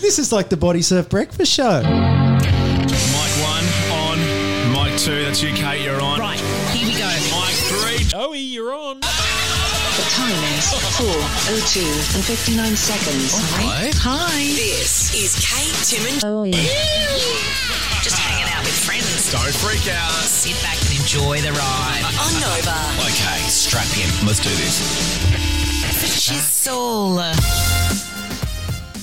This is like the Body Surf Breakfast Show. Mic one on. Mic two. That's you, Kate. You're on. Right, here we go. Mic three. Joey, you're on. The time is 4.02 and 59 seconds. Right. Hi. This is Kate, Tim, and Oh, yeah. just hanging out with friends Don't freak out. Sit back and enjoy the ride. on Nova. Okay, strap in. Let's do this. Shizzle.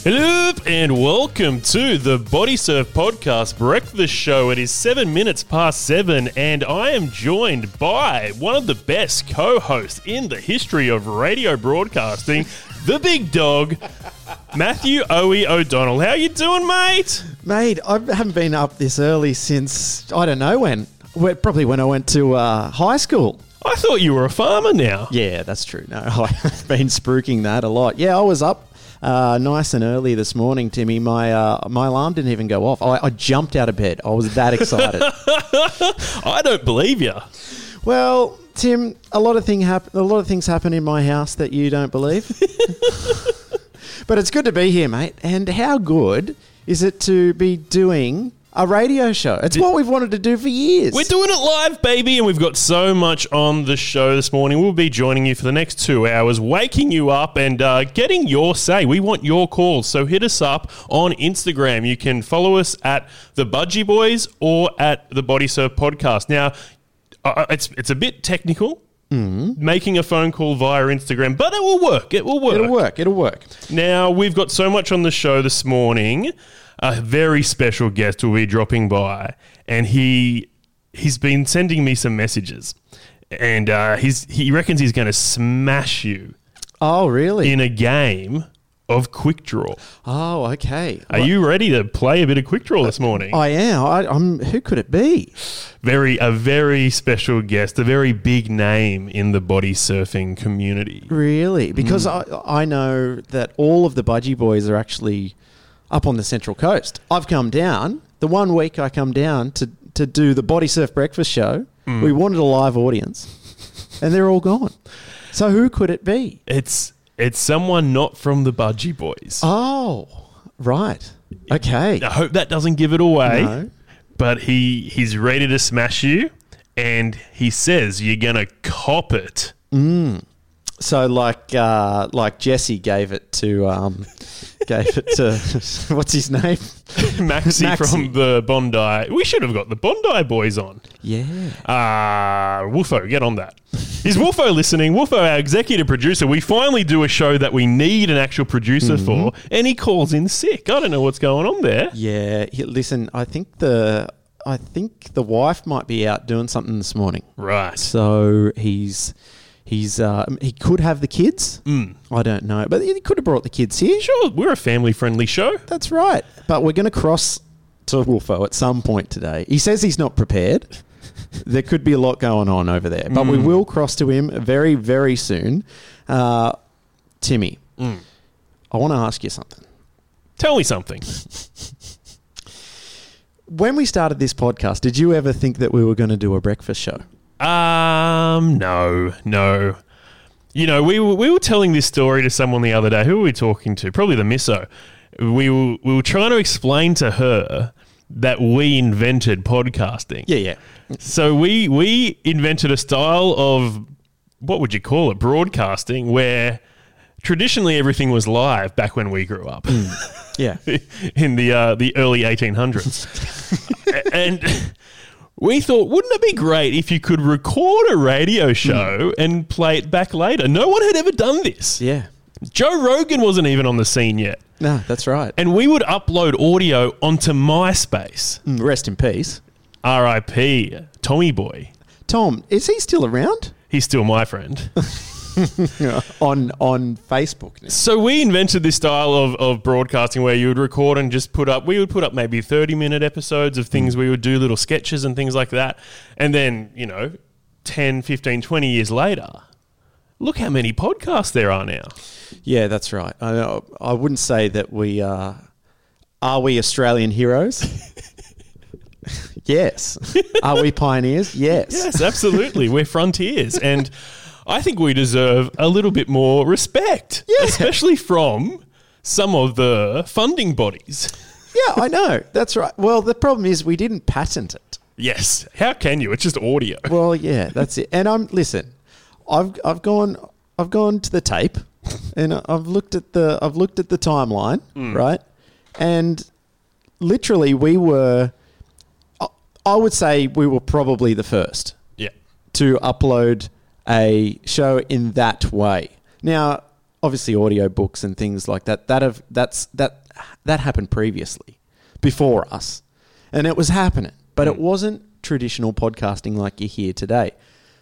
Hello and welcome to the Body Surf Podcast Breakfast Show. It is seven minutes past seven, and I am joined by one of the best co-hosts in the history of radio broadcasting, the big dog, Matthew Owie O'Donnell. How you doing, mate? Mate, I haven't been up this early since, I don't know when. Well, Probably when I went to uh, high school. I thought you were a farmer now. Yeah, that's true. No, I've been spruiking that a lot. Yeah, I was up uh, nice and early this morning, Timmy. My uh, my alarm didn't even go off. I, I jumped out of bed. I was that excited. I don't believe you. well, Tim, a lot of thing hap- a lot of things happen in my house that you don't believe. but it's good to be here, mate. And how good is it to be doing a radio show? It's what we've wanted to do for years. We're doing it live, baby, and we've got so much on the show this morning. We'll be joining you for the next two hours, waking you up and uh, getting your say. We want your calls, so hit us up on Instagram. You can follow us at the Budgie Boys or at the Body Surf Podcast. Now, uh, it's it's a bit technical. Making a phone call via Instagram, but it will work. It will work. It'll work. It'll work. Now, we've got so much on the show this morning. A very special guest will be dropping by, and he he's been sending me some messages, and uh, he's he reckons he's going to smash you Oh, really? in a game of quick draw. oh, okay. Are you ready to play a bit of quick draw this morning? I am. I, I'm. Who could it be? Very a very special guest, a very big name in the body surfing community. Really? Because I I know that all of the Budgie Boys are actually up on the Central Coast. I've come down. The one week I come down to to do the Body Surf Breakfast Show, mm. we wanted a live audience, and they're all gone. So who could it be? It's it's someone not from the Budgie Boys. Oh, right. Okay. I hope that doesn't give it away. No. But he he's ready to smash you, and he says you're gonna cop it. Mm. So like uh, like Jesse gave it to um, gave it to what's his name? Maxi, Maxi. from the Bondi. We should have got the Bondi boys on. Yeah. Uh Woofo, get on that. Is Woofo listening? Woofo, our executive producer, we finally do a show that we need an actual producer for, and he calls in sick. I don't know what's going on there. Yeah, he- listen, I think the I think the wife might be out doing something this morning. Right. So he's he's uh, he could have the kids. I don't know, but he could have brought the kids here. Sure, we're a family friendly show. That's right. But we're going to cross to Wolfo at some point today. He says he's not prepared. there could be a lot going on over there, but we will cross to him very very soon. Uh, Timmy, I want to ask you something. Tell me something. When we started this podcast, did you ever think that we were going to do a breakfast show? Um, no, no. You know, we were, we were telling this story to someone the other day. Who were we talking to? Probably the misso. We were, we were trying to explain to her that we invented podcasting. Yeah, yeah. So we we invented a style of what would you call it? Broadcasting where traditionally everything was live back when we grew up Yeah. in the uh, the early 1800s. And we thought, wouldn't it be great if you could record a radio show and play it back later? No one had ever done this. Yeah. Joe Rogan wasn't even on the scene yet. No, that's right. And we would upload audio onto MySpace. Mm, Rest in peace. RIP, Tommy Boy. Tom, is he still around? He's still my friend. on on Facebook now. So we invented this style of, of broadcasting where you would record and just put up, we would put up maybe 30 minute episodes of hmm. things we would do, little sketches and things like that. And then, you know, 10, 15, 20 years later, look how many podcasts there are now. Yeah, that's right. I, I wouldn't say that we are. are we Australian heroes. yes. Are we pioneers? Yes. Yes, absolutely. We're frontiers. And I think we deserve a little bit more respect, Yeah. especially from some of the funding bodies. Yeah, I know. That's right. Well, the problem is we didn't patent it. Yes. How can you? It's just audio. Well, yeah, that's it. And I'm listen. I've I've gone I've gone to the tape, and I've looked at the I've looked at the timeline, mm. right? And literally, we were. I- I would say we were probably the first Yeah. to upload a show in that way. Now, obviously, audio books and things like that that have that's that that happened previously, before us, and it was happening, but it hmm. wasn't traditional podcasting like you hear today.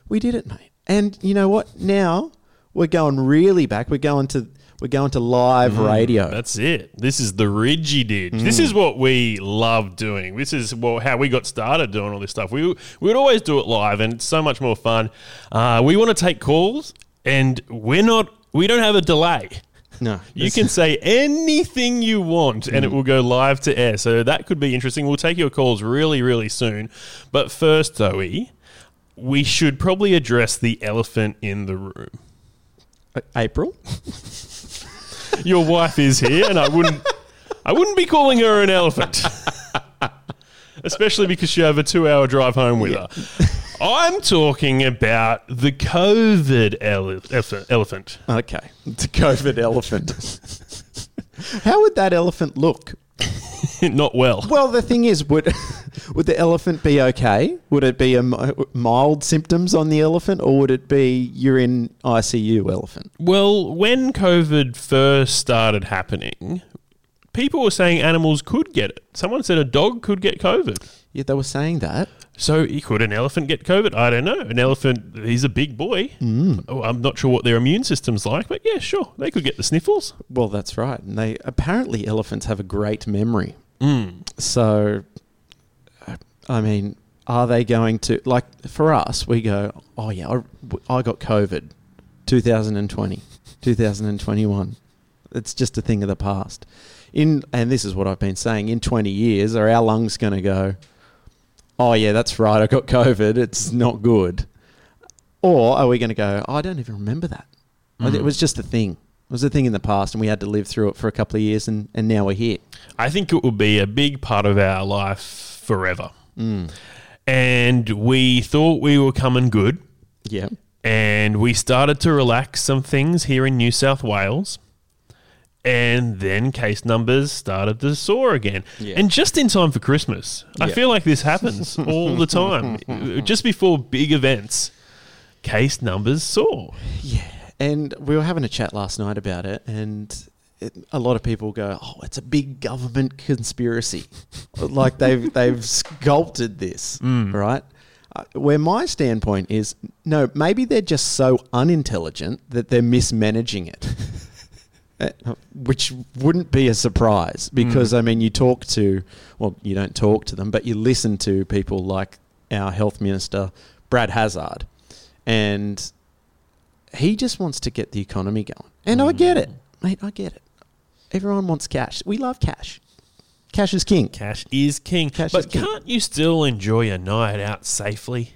We did it, mate, and you know what? Now we're going really back. We're going to we're going to live mm, radio. That's it. This is the Ridgy Didge. This mm. is what we love doing. This is well, how we got started doing all this stuff. We, we would always do it live, and it's so much more fun. Uh, we want to take calls, and we're not. We don't have a delay. no, You can say anything you want and it mm. will go live to air. So that could be interesting. We'll take your calls really, really soon. But first, Zoe, we should probably address the elephant in the room. April. Your wife is here, and I wouldn't, I wouldn't be calling her an elephant, especially because you have a two-hour drive home with her. I'm talking about the COVID ele- elephant- elephant. Okay, the COVID elephant. How would that elephant look? Not well. Well, the thing is, would would the elephant be okay? Would it be a mild symptoms on the elephant, or would it be you're in ICU elephant? Well, when COVID first started happening, people were saying animals could get it. Someone said a dog could get COVID. Yeah, they were saying that. So could an elephant get COVID? I don't know. An elephant, he's a big boy. Oh, I'm not sure what their immune system's like, but yeah, sure, they could get the sniffles. Well, that's right. And they apparently elephants have a great memory. So, uh, I mean, are they going to like for us? We go, oh yeah, I, I got COVID, 2020, 2021. It's just a thing of the past. In and this is what I've been saying. In 20 years, are our lungs going to go? Oh yeah, that's right. I got COVID. It's not good. Or are we going to go? Oh, I don't even remember that. It mm. was just a thing. It was a thing in the past, and we had to live through it for a couple of years, and, and now we're here. I think it will be a big part of our life forever. Mm. And we thought we were coming good. Yeah. and we started to relax some things here in New South Wales. And then case numbers started to soar again. Yeah. And just in time for Christmas. I feel like this happens all the time. just before big events, case numbers soar. Yeah. And we were having a chat last night about it, and it, a lot of people go, "Oh, it's a big government conspiracy," like they've they've sculpted this, right? Uh, where my standpoint is, no, maybe they're just so unintelligent that they're mismanaging it. Uh, Which wouldn't be a surprise because I mean, you talk to, well, you don't talk to them, but you listen to people like our health minister, Brad Hazzard, and he just wants to get the economy going. And I get it, mate. I get it. Everyone wants cash. We love cash. Cash is king. Cash is king. Cash but is king. can't you still enjoy a night out safely?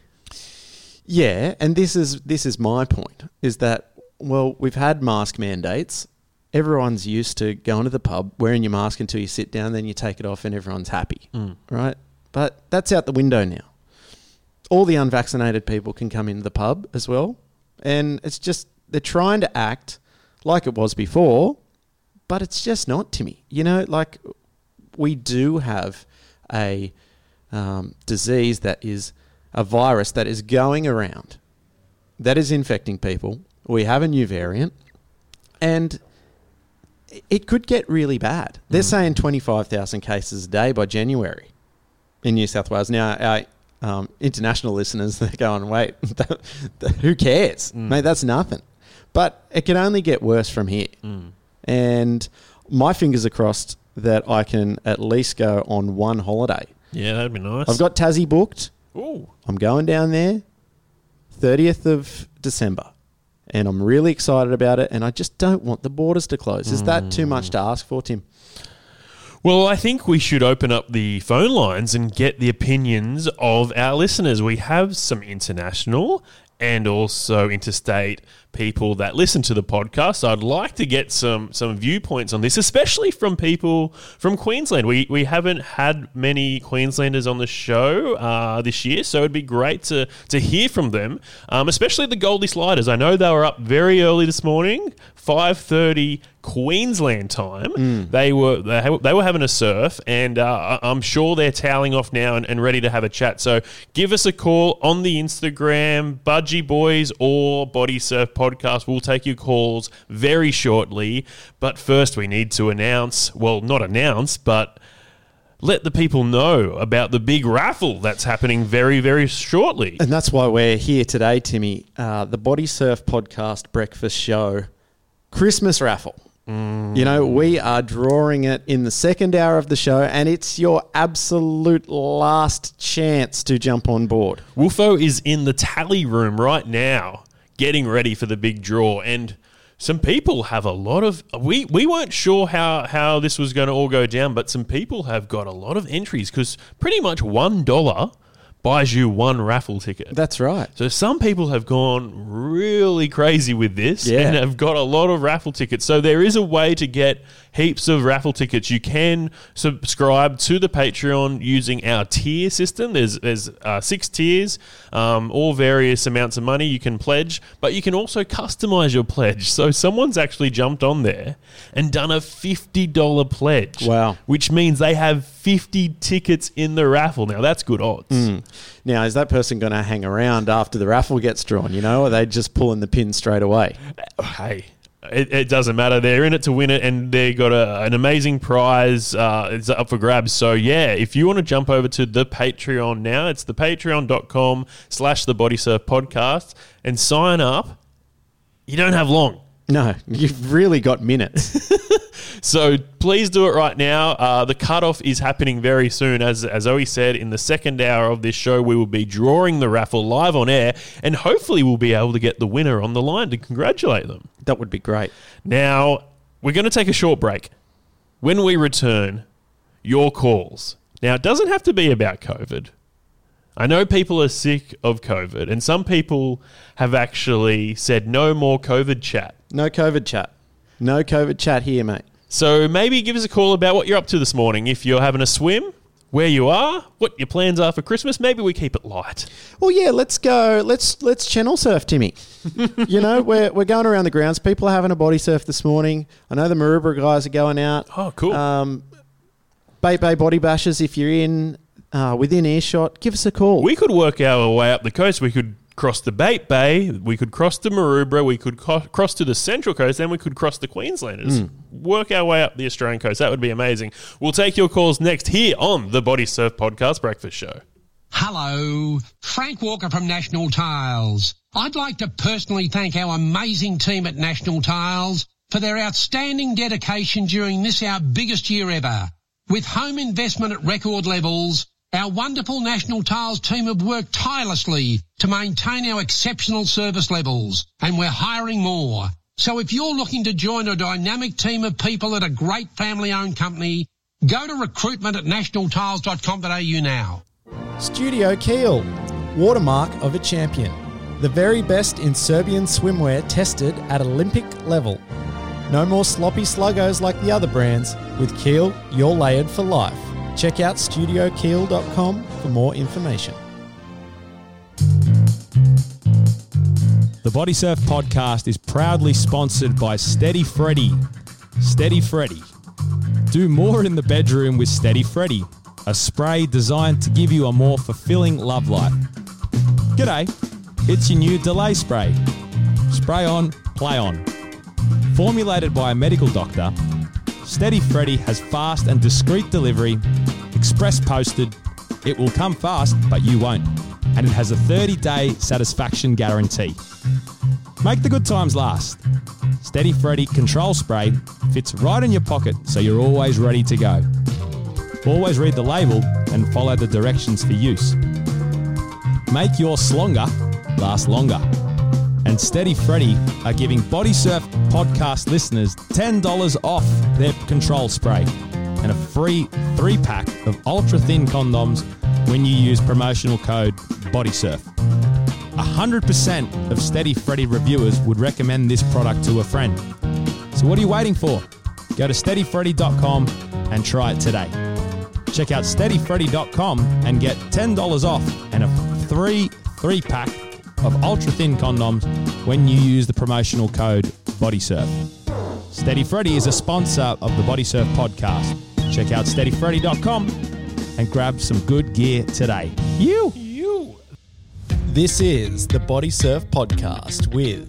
Yeah, and this is this is my point is that well, we've had mask mandates. Everyone's used to going to the pub, wearing your mask until you sit down, then you take it off and everyone's happy. Right? But that's out the window now. All the unvaccinated people can come into the pub as well. And it's just they're trying to act like it was before, but it's just not, Timmy. You know, like we do have a um, disease that is a virus that is going around that is infecting people. We have a new variant, and it could get really bad. They're mm. saying 25,000 cases a day by January in New South Wales. Now, our um, international listeners, they're going, wait, who cares? Mm. Mate, that's nothing. But it can only get worse from here. Mm. And my fingers are crossed that I can at least go on one holiday. Yeah, that'd be nice. I've got Tassie booked. Ooh. I'm going down there 30th of December. And I'm really excited about it. And I just don't want the borders to close. Is that too much to ask for, Tim? Well, I think we should open up the phone lines and get the opinions of our listeners. We have some international and also interstate people that listen to the podcast. So I'd like to get some some viewpoints on this, especially from people from Queensland. We we haven't had many Queenslanders on the show uh, this year, so it'd be great to to hear from them, um, especially the Goldie Sliders. I know they were up very early this morning, five thirty Queensland time. They were they, they were having a surf, and uh, I'm sure they're toweling off now and, and ready to have a chat. So give us a call on the Instagram, Budgie Boys or Body Surf Podcast. We'll take your calls very shortly. But first, we need to announce well, not announce, but let the people know about the big raffle that's happening very, very shortly. And that's why we're here today, Timmy. Uh, the Body Surf Podcast Breakfast Show Christmas raffle. You know, we are drawing it in the second hour of the show, and it's your absolute last chance to jump on board. Wolfo is in the tally room right now, getting ready for the big draw, and some people have a lot of. We we weren't sure how how this was going to all go down, but some people have got a lot of entries because pretty much one dollar buys you one raffle ticket. That's right. So some people have gone really crazy with this Yeah. and have got a lot of raffle tickets. So there is a way to get heaps of raffle tickets. You can subscribe to the Patreon using our tier system. There's there's uh, six tiers, um, all various amounts of money you can pledge, but you can also customize your pledge. So someone's actually jumped on there and done a fifty dollar pledge. Wow. Which means they have fifty tickets in the raffle. Now that's good odds. Now, is that person going to hang around after the raffle gets drawn? You know, or are they just pulling the pin straight away? hey, it, it doesn't matter. They're in it to win it, and they've got a, an amazing prize. Uh, it's up for grabs. So yeah, if you want to jump over to the Patreon now, it's the patreon.com slash the body surf podcast and sign up. You don't have long. No, you've really got minutes. So please do it right now. Uh, the cutoff is happening very soon. As, as Zoe said, in the second hour of this show, we will be drawing the raffle live on air, and hopefully we'll be able to get the winner on the line to congratulate them. that would be great. Now, we're going to take a short break. When we return, your calls. Now, it doesn't have to be about COVID. I know people are sick of COVID, and some people have actually said no more COVID chat. No COVID chat. No COVID chat here, mate. So maybe give us a call about what you're up to this morning. If you're having a swim, where you are, what your plans are for Christmas. Maybe we keep it light. Well, yeah, let's go. Let's let's channel surf, Timmy. you know, we're we're going around the grounds. People are having a body surf this morning. I know the Maroubra guys are going out. Oh, cool. Um, Bate Bay Body Bashers, if you're in uh, within earshot, give us a call. We could work our way up the coast. We could cross the Bate Bay. We could cross the Maroubra. We could co- cross to the Central Coast. Then we could cross the Queenslanders. Hmm. Work our way up the Australian coast. That would be amazing. We'll take your calls next here on the Body Surf Podcast Breakfast Show. Hello, Frank Walker from National Tiles. I'd like to personally thank our amazing team at National Tiles for their outstanding dedication during this our biggest year ever. With home investment at record levels, our wonderful National Tiles team have worked tirelessly to maintain our exceptional service levels, and we're hiring more. So if you're looking to join a dynamic team of people at a great family-owned company, go to recruitment at nationaltiles.com.au now. Studio Kiel, watermark of a champion. The very best in Serbian swimwear tested at Olympic level. No more sloppy sluggos like the other brands. With Kiel, you're layered for life. Check out studiokiel.com for more information. The Body Surf podcast is proudly sponsored by Steady Freddy. Steady Freddy. Do more in the bedroom with Steady Freddy, a spray designed to give you a more fulfilling love life. G'day, it's your new delay spray. Spray on, play on. Formulated by a medical doctor, Steady Freddy has fast and discreet delivery, express posted. It will come fast, but you won't. And it has a 30 day satisfaction guarantee. Make the good times last. Steady Freddy Control Spray fits right in your pocket so you're always ready to go. Always read the label and follow the directions for use. Make your slonger last longer. And Steady Freddy are giving Body Surf podcast listeners $10 off their control spray and a free three pack of ultra thin condoms when you use promotional code BODYSURF. 100% of Steady Freddy reviewers would recommend this product to a friend. So what are you waiting for? Go to steadyfreddy.com and try it today. Check out steadyfreddy.com and get $10 off and a free three pack of ultra thin condoms when you use the promotional code BODYSURF. Steady Freddy is a sponsor of the Body Surf podcast. Check out steadyfreddy.com and grab some good gear today. You! You. This is the Body Surf Podcast with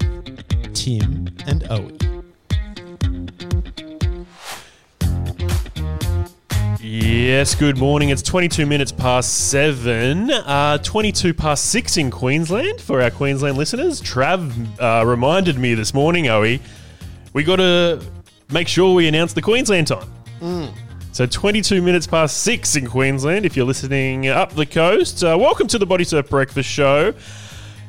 Tim and Owie. Yes, good morning. It's 22 minutes past seven, uh, 22 past six in Queensland for our Queensland listeners. Trav uh, reminded me this morning, Owie, we got to make sure we announce the Queensland time. So 22 minutes past six in Queensland. If you're listening up the coast, uh, welcome to the Body Surf Breakfast Show.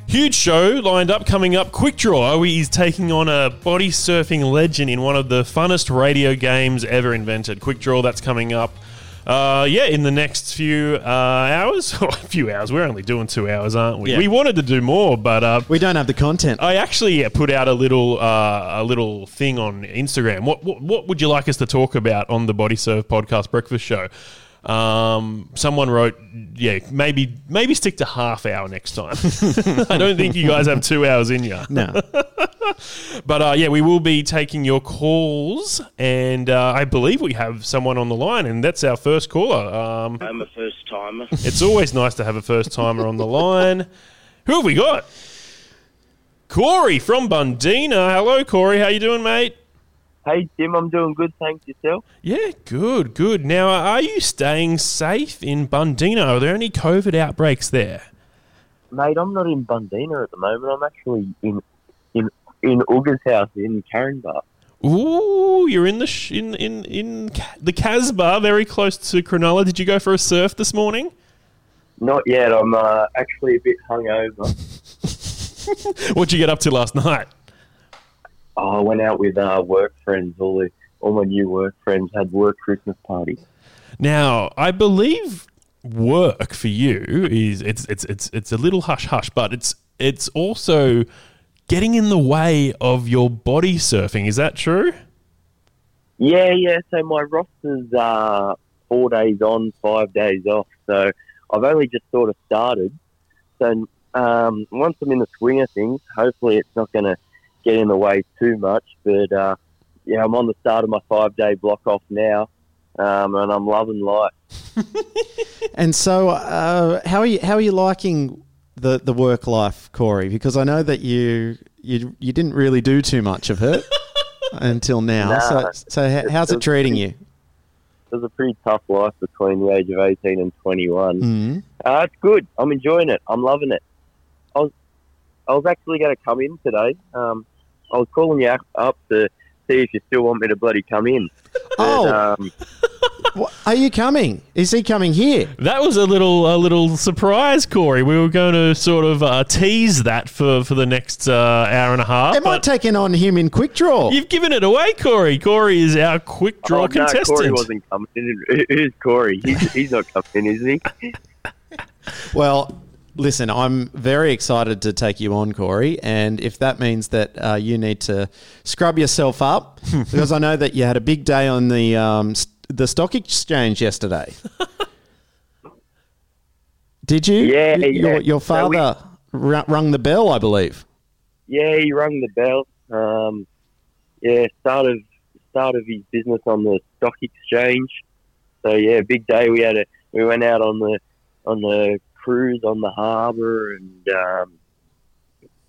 Huge show lined up coming up. Quick Draw. Owie is taking on a body surfing legend in one of the funnest radio games ever invented. Quick Draw, that's coming up. Uh, yeah, in the next few uh, hours, or a few hours. We're only doing two hours, aren't we? Yeah. We wanted to do more, but uh, We don't have the content. I actually yeah, put out a little uh, a little thing on Instagram. What, what what would you like us to talk about on the Body Surf Podcast Breakfast Show? Um, someone wrote, yeah, maybe maybe stick to half hour next time. I don't think you guys have two hours in you. No. But uh, yeah, we will be taking your calls, and uh, I believe we have someone on the line, and that's our first caller. Um, I'm a first timer. it's always nice to have a first timer on the line. Who have we got? Corey from Bundeena. Hello, Corey. How you doing, mate? Hey Tim, I'm doing good, thanks yourself. Yeah, good, good. Now, are you staying safe in Bundeena? Are there any COVID outbreaks there? Mate, I'm not in Bundeena at the moment. I'm actually in in in Uga's house in Caringbah. Ooh, you're in the sh- in in in the Casbah, very close to Cronulla. Did you go for a surf this morning? Not yet. I'm uh, actually a bit hungover. What'd you get up to last night? Oh, I went out with uh, work friends. All the all my new work friends had work Christmas parties. Now, I believe work for you is it's it's it's it's a little hush hush, but it's it's also getting in the way of your body surfing. Is that true? Yeah, yeah. So my roster's uh, four days on, five days off. So I've only just sort of started. So um, once I'm in the swing of things, hopefully it's not going to get in the way too much. But uh, yeah, I'm on the start of my five day block off now, um, and I'm loving life. And so, uh, how are you? How are you liking the, the work life, Corey? Because I know that you you you didn't really do too much of it until now. Nah. so, so how's it treating you? It was a pretty tough life between the age of 18 and 21. Mm. Uh, it's good. I'm enjoying it. I'm loving it. I was, I was actually going to come in today. Um, I was calling you up- up to see if you still want me to bloody come in. But, Oh. um, Are you coming? Is he coming here? That was a little a little surprise, Corey. We were going to sort of uh, tease that for, for the next uh, hour and a half. Am I but taking on him in quick draw? you've given it away, Corey. Corey is our quick draw oh, no, contestant. Corey wasn't coming in. Who's Corey? He's, he's not coming in, is he? Well, listen, I'm very excited to take you on, Corey. And if that means that uh, you need to scrub yourself up, because I know that you had a big day on the um, the stock exchange yesterday. Did you? Yeah, Your, yeah. your So we- father ru- rung the bell, I believe. Yeah, he rang the bell. Um, yeah, start of start of his business on the stock exchange. So yeah, big day. We had a we went out on the on the cruise on the harbour, and um,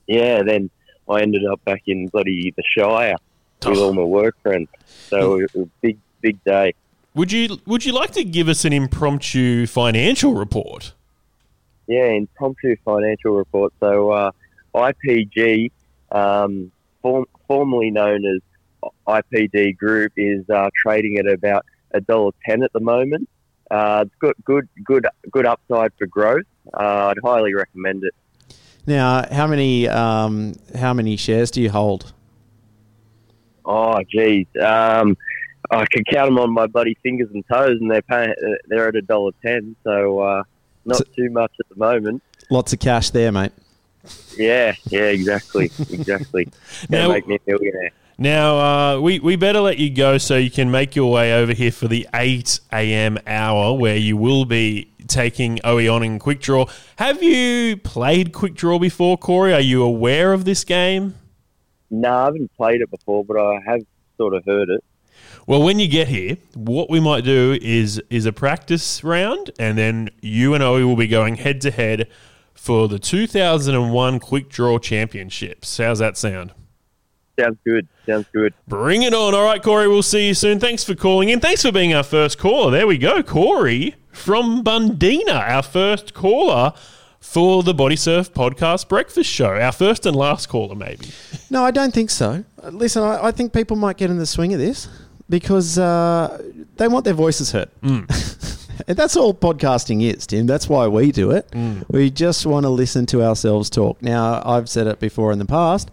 yeah, then I ended up back in bloody the Shire with all my work friends. So it was a big big day. Would you Would you like to give us an impromptu financial report? Yeah, impromptu financial report. So uh, IPG, um, form, formerly known as IPD Group, is uh, trading at about a dollar ten at the moment. Uh, it's good, good, good, good upside for growth. Uh, I'd highly recommend it. Now, how many um, how many shares do you hold? Oh, geez, um, I can count them on my bloody fingers and toes, and they're paying, uh, they're at a dollar ten. So uh, not So- too much at the moment. Lots of cash there, mate. Yeah, yeah, exactly, exactly. Now, make me a millionaire. Now, uh, we, we better let you go so you can make your way over here for the 8 a.m. hour where you will be taking Owie on in Quick Draw. Have you played Quick Draw before, Corey? Are you aware of this game? No, I haven't played it before, but I have sort of heard it. Well, when you get here, what we might do is is a practice round, and then you and Owie will be going head to head for the 2001 Quick Draw Championships. How's that sound? Sounds good. Sounds good. Bring it on. All right, Corey, we'll see you soon. Thanks for calling in. Thanks for being our first caller. There we go. Corey from Bundeena, our first caller for the Body Surf Podcast Breakfast Show. Our first and last caller, maybe. No, I don't think so. Uh, Listen, I, I think people might get in the swing of this because uh, they want their voices heard. and that's all podcasting is, Tim. That's why we do it. We just want to listen to ourselves talk. Now, I've said it before in the past.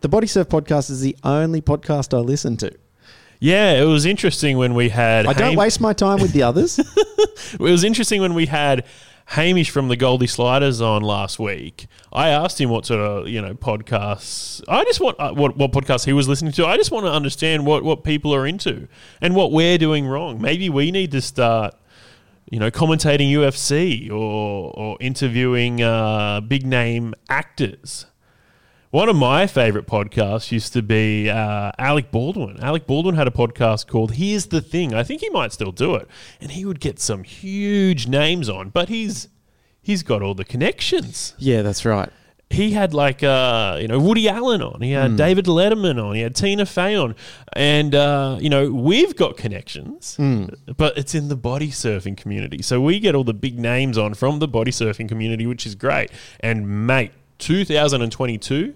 The Body Surf podcast is the only podcast I listen to. Yeah, it was interesting when we had. I don't Ham- waste my time with the others. It was interesting when we had Hamish from the Goldie Sliders on last week. I asked him what sort of you know podcasts. I just want uh, what what podcasts he was listening to. I just want to understand what what people are into and what we're doing wrong. Maybe we need to start. You know, commentating UFC or or interviewing uh, big name actors. One of my favorite podcasts used to be uh, Alec Baldwin. Alec Baldwin had a podcast called Here's the Thing. I think he might still do it. And he would get some huge names on, but he's he's got all the connections. yeah, that's right. He had like uh, you know Woody Allen on. He had David Letterman on. He had Tina Fey on, and uh, you know we've got connections, but it's in the body surfing community. So we get all the big names on from the body surfing community, which is great. And mate, 2022,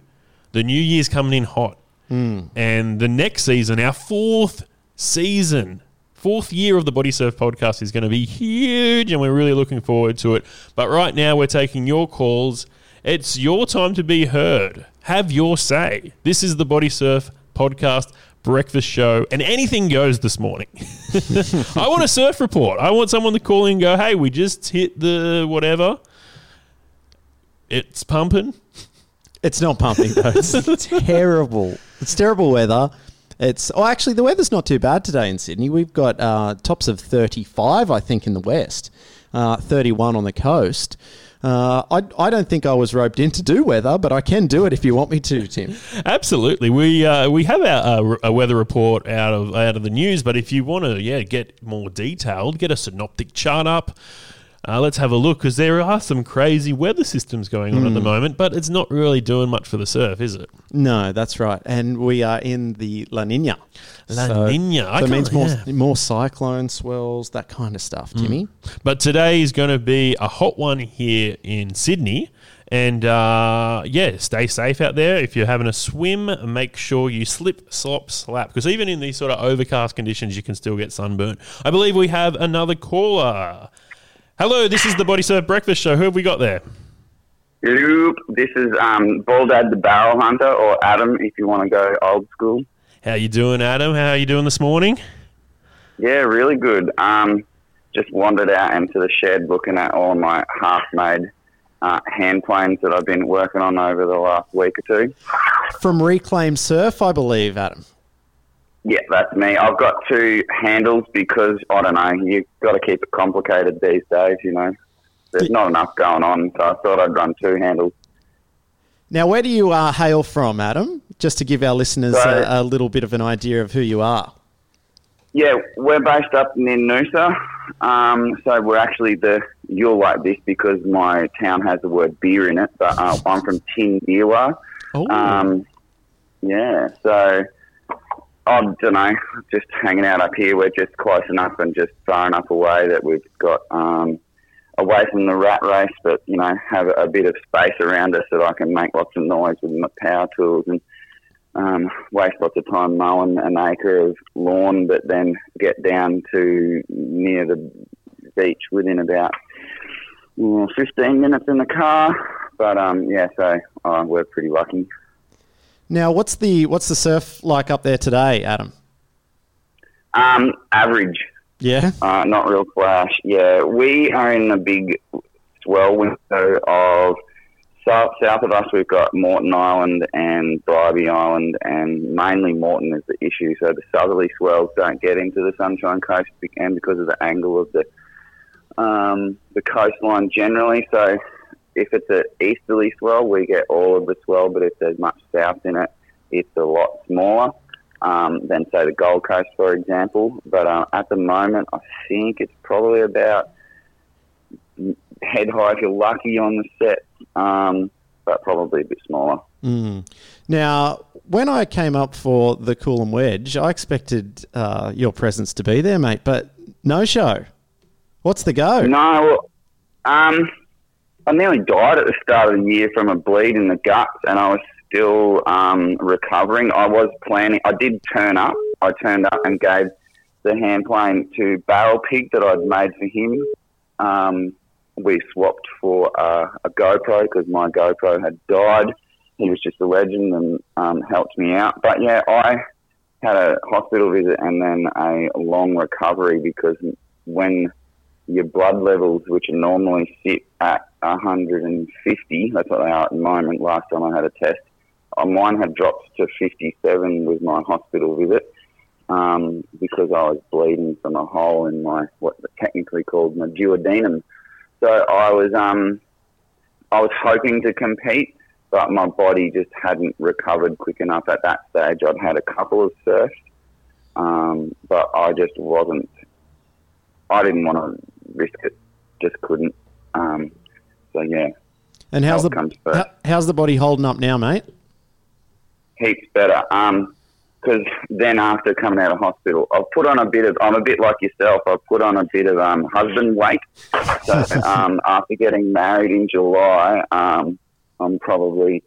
the new year's coming in hot, hmm. and the next season, our fourth season. Fourth year of the Body Surf podcast is going to be huge, and we're really looking forward to it. But right now, we're taking your calls. It's your time to be heard. Have your say. This is the Body Surf podcast breakfast show, and anything goes this morning. I want a surf report. I want someone to call in and go, hey, we just hit the whatever. It's pumping. It's not pumping though. It's terrible. It's terrible weather. It's oh, actually the weather's not too bad today in Sydney. We've got uh, tops of thirty-five, I think, in the west, uh, thirty-one on the coast. Uh, I, I don't think I was roped in to do weather, but I can do it if you want me to, Tim. Absolutely, we uh, we have our, a weather report out of out of the news. But if you want to, yeah, get more detailed, get a synoptic chart up. Uh, let's have a look because there are some crazy weather systems going on at the moment, but it's not really doing much for the surf, is it? No, that's right. And we are in the La Nina. La So- Nina. So it means more, yeah. more cyclone swells, that kind of stuff, Timmy. But today is going to be a hot one here in Sydney. And uh, yeah, stay safe out there. If you're having a swim, make sure you slip, slop, slap. Because even in these sort of overcast conditions, you can still get sunburnt. I believe we have another caller. Hello, this is the Body Surf Breakfast Show. Who have we got there? Loop. This is um, Baldad the Barrel Hunter, or Adam, if you want to go old school. How you doing, Adam? How are you doing this morning? Yeah, really good. Um, just wandered out into the shed looking at all my half-made uh, hand planes that I've been working on over the last week or two. From Reclaim Surf, I believe, Adam. Yeah, that's me. I've got two handles because I don't know. You've got to keep it complicated these days. You know, there's not enough going on, so I thought I'd run two handles. Now, where do you uh, hail from, Adam? Just to give our listeners So- a, a little bit of an idea of who you are. Yeah, we're based up near Noosa. Um, so we're actually the, you'll like this because my town has the word beer in it, but uh, I'm from Tinbeerwah. Oh, Um, yeah, so I don't know, just hanging out up here. We're just close enough and just far enough away that we've got um, away from the rat race, but you know, have a bit of space around us that I can make lots of noise with my power tools and um, waste lots of time mowing an acre of lawn, but then get down to near the beach within about mm, 15 minutes in the car. But um, yeah, so uh, we're pretty lucky. Now, what's the what's the surf like up there today, Adam? Um, average, Yeah, uh, not real flash. Yeah, we are in a big swell window of south, south of us, we've got Moreton Island and Bribie Island, and mainly Moreton is the issue. So the southerly swells don't get into the Sunshine Coast, and because of the angle of the um, the coastline generally. So if it's an easterly swell, we get all of the swell, but if there's much south in it, it's a lot smaller um, than, say, the Gold Coast, for example. But uh, at the moment, I think it's probably about head high if you're lucky on the set, um, but probably a bit smaller. Mm. Now, when I came up for the Coolum Wedge, I expected uh, your presence to be there, mate, but no show. What's the go? No, um, I nearly died at the start of the year from a bleed in the guts, and I was still um, recovering. I was planning. I did turn up. I turned up and gave the hand plane to Barrel Pig that I'd made for him. Um, we swapped for uh, a GoPro because my GoPro had died. He was just a legend and um, helped me out. But yeah, I had a hospital visit and then a long recovery because when your blood levels, which are normally sit at 150, that's what they are at the moment. Last time I had a test, uh, mine had dropped to 57 with my hospital visit um, because I was bleeding from a hole in my what's technically called my duodenum. So I was um, I was hoping to compete, but my body just hadn't recovered quick enough at that stage. I'd had a couple of surfs, um, but I just wasn't. I didn't want to risk it. Just couldn't. Um, so yeah. And how's the comes first. how, how's the body holding up now, mate? heaps better. Um 'cause then after coming out of hospital, I've put on a bit of. I'm a bit like yourself. I've put on a bit of um, husband weight. So um, after getting married in July, um, I'm probably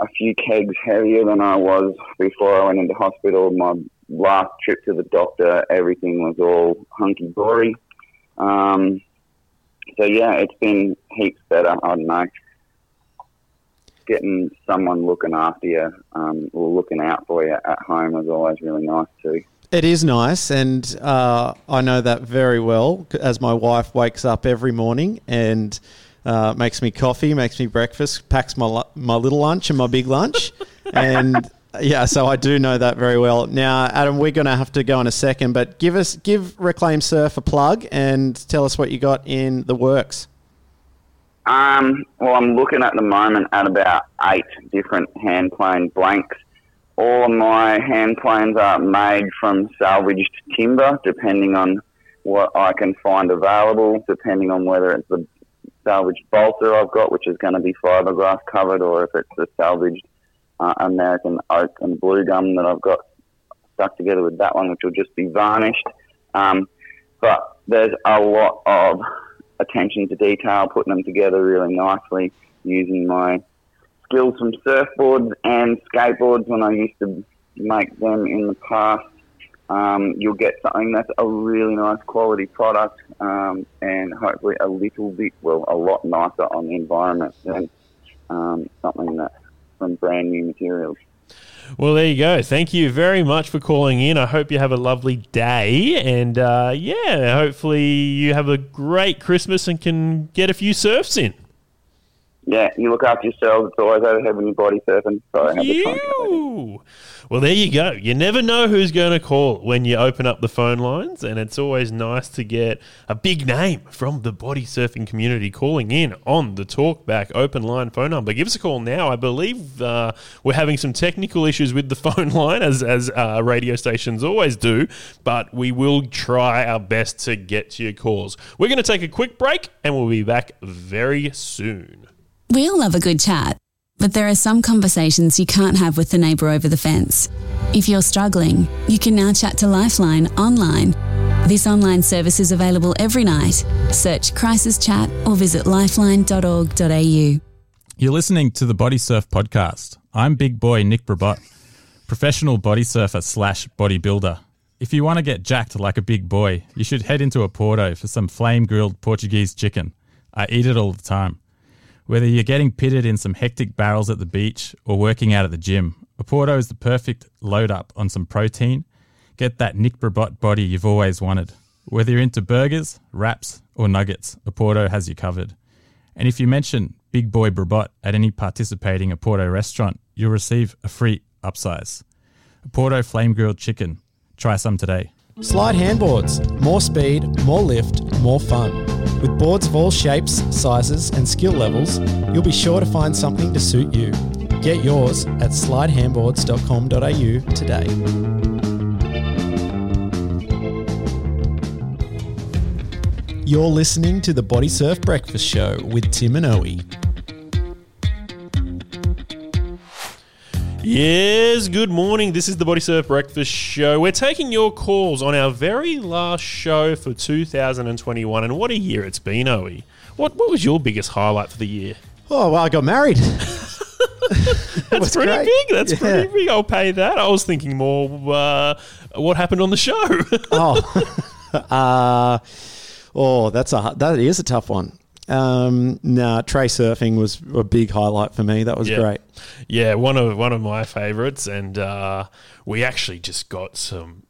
a few kegs heavier than I was before I went into hospital. My last trip to the doctor, everything was all hunky dory. Um, so yeah, it's been heaps better. I don't know getting someone looking after you um, or looking out for you at home is always really nice too. It is nice, and uh, I know that very well as my wife wakes up every morning and uh, makes me coffee, makes me breakfast, packs my my little lunch and my big lunch, and yeah, so I do know that very well. Now, Adam, we're going to have to go in a second, but give us give Reclaim Surf a plug and tell us what you got in the works. Um, well, I'm looking at the moment at about eight different hand plane blanks. All of my hand planes are made from salvaged timber, depending on what I can find available, depending on whether it's the salvaged bolter I've got, which is going to be fiberglass covered, or if it's the salvaged uh, American oak and blue gum that I've got stuck together with that one, which will just be varnished. Um, but there's a lot of attention to detail, putting them together really nicely, using my skills from surfboards and skateboards when I used to make them in the past. Um, you'll get something that's a really nice quality product um, and hopefully a little bit, well, a lot nicer on the environment than um, something that's from brand new materials. Well, there you go. Thank you very much for calling in. I hope you have a lovely day. And uh, yeah, hopefully you have a great Christmas and can get a few surfs in. Yeah, you look after yourselves. It's always over having your body surfing. Sorry, I had the phone. Ew. Well, there you go. You never know who's going to call when you open up the phone lines, and it's always nice to get a big name from the body surfing community calling in on the Talkback open line phone number. Give us a call now. I believe uh, we're having some technical issues with the phone line, as as uh, radio stations always do, but we will try our best to get to your calls. We're going to take a quick break, and we'll be back very soon. We all love a good chat, but there are some conversations you can't have with the neighbour over the fence. If you're struggling, you can now chat to Lifeline online. This online service is available every night. Search Crisis Chat or visit lifeline.org.au. You're listening to the Body Surf Podcast. I'm big boy Nick Brabot, professional body surfer slash bodybuilder. If you want to get jacked like a big boy, you should head into Oporto for some flame grilled Portuguese chicken. I eat it all the time. Whether you're getting pitted in some hectic barrels at the beach or working out at the gym, Oporto is the perfect load up on some protein. Get that Nick Brabot body you've always wanted. Whether you're into burgers, wraps, or nuggets, Oporto has you covered. And if you mention Big Boy Brabot at any participating Porto restaurant, you'll receive a free upsize. Porto Flame Grilled Chicken. Try some today. Slide handboards. More speed, more lift, more fun. With boards of all shapes, sizes, and skill levels, you'll be sure to find something to suit you. Get yours at slidehandboards.com.au today. You're listening to the Body Surf Breakfast Show with Tim and Owie. Yes, good morning. This is the Body Surf Breakfast Show. We're taking your calls on our very last show for 2021. And what a year it's been, Owie. What, what was your biggest highlight for the year? Oh, well, I got married. That's pretty great. big. That's Yeah. pretty big. I'll pay that. I was thinking more uh, what happened on the show. oh, uh, oh, that's a that is a tough one. Um, nah, tray surfing was a big highlight for me. That was Yeah. great. Yeah, one of one of my favorites, and uh, we actually just got some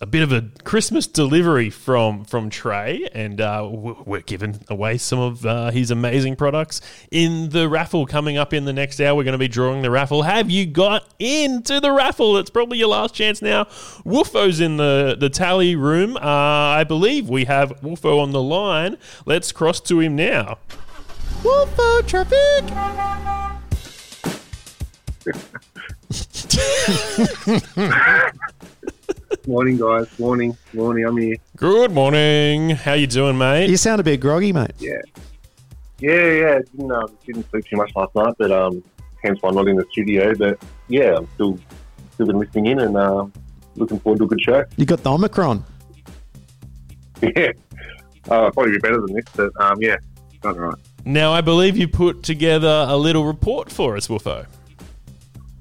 a bit of a Christmas delivery from from Trey, and uh, we're giving away some of uh, his amazing products in the raffle coming up in the next hour. We're going to be drawing the raffle. Have you got into the raffle? It's probably your last chance now. Wolfo's in the the tally room. Uh, I believe we have Wolfo on the line. Let's cross to him now. Wolfo traffic. Morning, guys. Morning. Morning. I'm here. Good morning. How you doing, mate? You sound a bit groggy, mate. Yeah. Yeah, yeah. Didn't, um, didn't sleep too much last night, but um, hence why I'm not in the studio. But yeah, I'm still still been listening in and um, looking forward to a good show. You got the Omicron. Yeah. Uh, probably be better than this, but um, yeah, done all right. Now, I believe you put together a little report for us, Wolfo.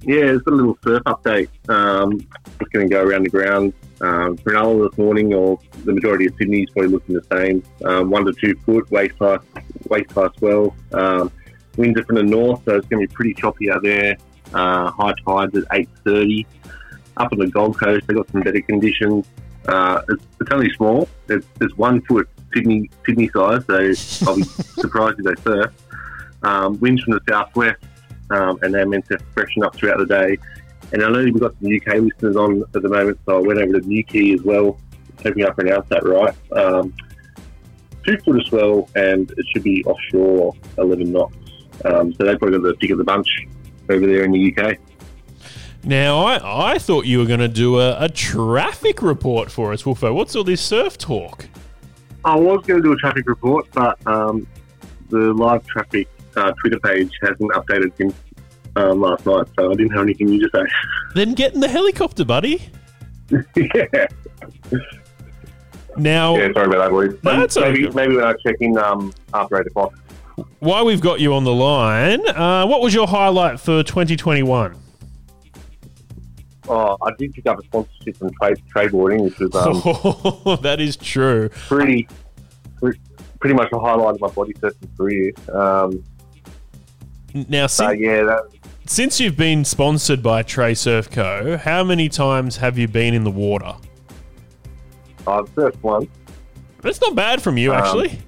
Yeah, it's a little surf update. Um, just going to go around the ground. Um, Cronulla this morning, or the majority of Sydney is probably looking the same. Um, one to two foot, waist high, waist high swell. Um, winds are from the north, so it's going to be pretty choppy out there. Uh, high tides at eight thirty. Up on the Gold Coast, they got some better conditions. Uh, it's, it's only small. It's, it's one foot Sydney Sydney size, so I'll be surprised if they surf. Um, winds from the southwest, um, and they're meant to freshen up throughout the day. And I know we've got some UK listeners on at the moment, so I went over to Newquay as well, hoping I pronounced that right. Um, two foot of swell, and it should be offshore 11 knots. Um, so they've probably got the pick of the bunch over there in the UK. Now, I, I thought you were going to do a, a traffic report for us, Wolfo. What's all this surf talk? I was going to do a traffic report, but um, the live traffic uh, Twitter page hasn't updated since um, last night, so I didn't have anything new to say. Then get in the helicopter, buddy. yeah. Now, Yeah, sorry about that, boys. No, that's maybe, good. maybe when I check in um, after 8 o'clock. while we've got you on the line, uh, what was your highlight for 2021? Oh, I did pick up a sponsorship from trade trading, which was um, that is true. pretty, pretty, pretty much a highlight of my body surfing career. Um, Now, since, yeah, that, since you've been sponsored by Trey Surf Co., how many times have you been in the water? I've surfed once. That's not bad from you, Um, actually.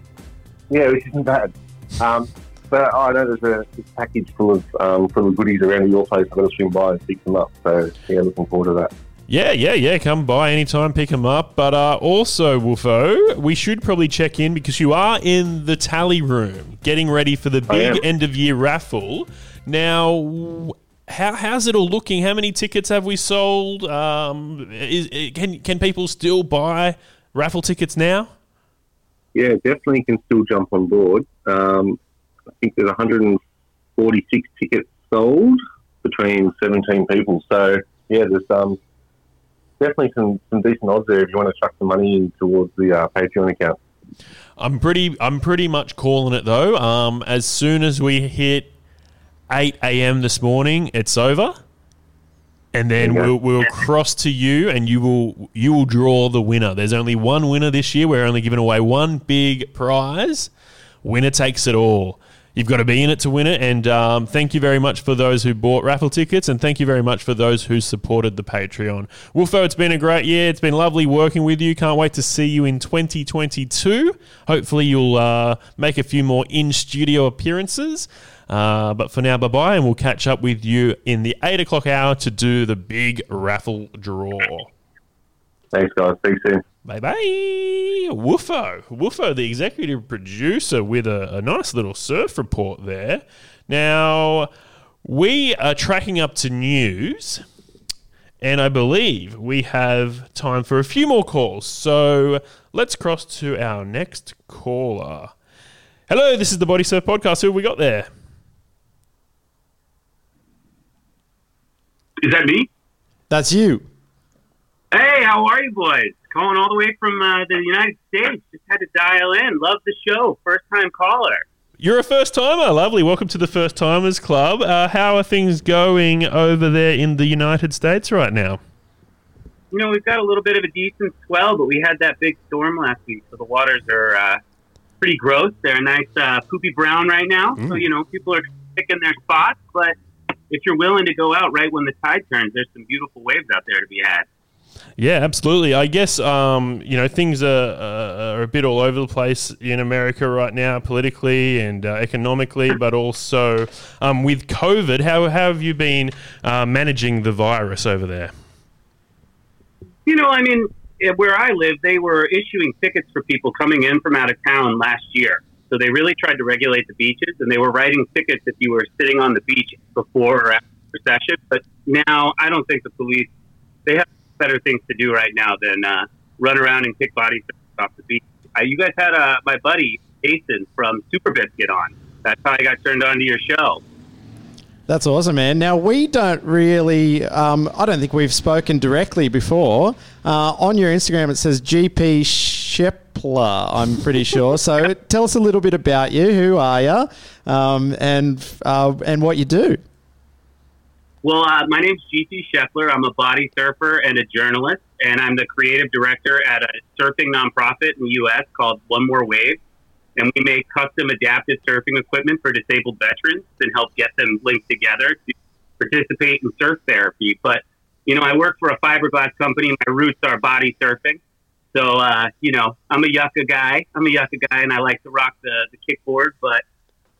Yeah, which isn't bad. Um, but I know there's a package full of um, full of goodies around your place. I've got to swing by and pick them up. So yeah, looking forward to that. Yeah, yeah, yeah. Come by anytime, pick them up. But uh, also, Wolfo, we should probably check in because you are in the tally room getting ready for the big end of year raffle. Now, how, how's it all looking? How many tickets have we sold? Um, is, can can people still buy raffle tickets now? Yeah, definitely can still jump on board. Um, I think there's 146 tickets sold between 17 people. So yeah, there's um, definitely some, some decent odds there if you want to chuck some money in towards the uh, Patreon account. I'm pretty I'm pretty much calling it though. Um, as soon as we hit eight a.m. this morning, it's over, and then we'll, we'll cross to you, and you will you will draw the winner. There's only one winner this year. We're only giving away one big prize. Winner takes it all. You've got to be in it to win it. And um, thank you very much for those who bought raffle tickets, and thank you very much for those who supported the Patreon. Wolfo, it's been a great year. It's been lovely working with you. Can't wait to see you in 2022. Hopefully, you'll uh, make a few more in studio appearances. Uh, but for now, bye bye, and we'll catch up with you in the eight o'clock hour to do the big raffle draw. Thanks, guys. Speak soon. Bye bye. Wolfo. Wolfo, the executive producer, with a, a nice little surf report there. Now, we are tracking up to news, and I believe we have time for a few more calls. So let's cross to our next caller. Hello, this is the Body Surf Podcast. Who have we got there? Is that me? That's you. Hey, how are you boys? Calling all the way from uh, the United States. Just had to dial in. Love the show. First time caller. You're a first timer. Lovely. Welcome to the First Timers Club. Uh, how are things going over there in the United States right now? You know, we've got a little bit of a decent swell, but we had that big storm last week, so the waters are uh, pretty gross. They're a nice uh, poopy brown right now. So, Mm. you know, people are picking their spots, but if you're willing to go out right when the tide turns, there's some beautiful waves out there to be had. Yeah, absolutely. I guess um, you know things are, uh, are a bit all over the place in America right now, politically and uh, economically, but also um, with COVID. How, how have you been uh, managing the virus over there? You know, I mean, eh, where I live, they were issuing tickets for people coming in from out of town last year. So they really tried to regulate the beaches, and they were writing tickets if you were sitting on the beach before or after the session. But now, I don't think the police they have better things to do right now than uh, run around and kick bodies off the beach. Uh, you guys had uh, my buddy Jason from Super Biscuit on. That's how I got turned on to your show. That's awesome, man. Now, we don't really, um, I don't think we've spoken directly before. Uh, on your Instagram, it says GP Shepler, I'm pretty sure. so tell us a little bit about you. Who are you? Um, and, uh, and what you do. Well, uh, my name's GT Scheffler. I'm a body surfer and a journalist, and I'm the creative director at a surfing nonprofit in the U.S. called One More Wave. And we make custom adaptive surfing equipment for disabled veterans and help get them linked together to participate in surf therapy. But, you know, I work for a fiberglass company. My roots are body surfing. So, uh, you know, I'm a yucca guy. I'm a yucca guy, and I like to rock the, the kickboard, but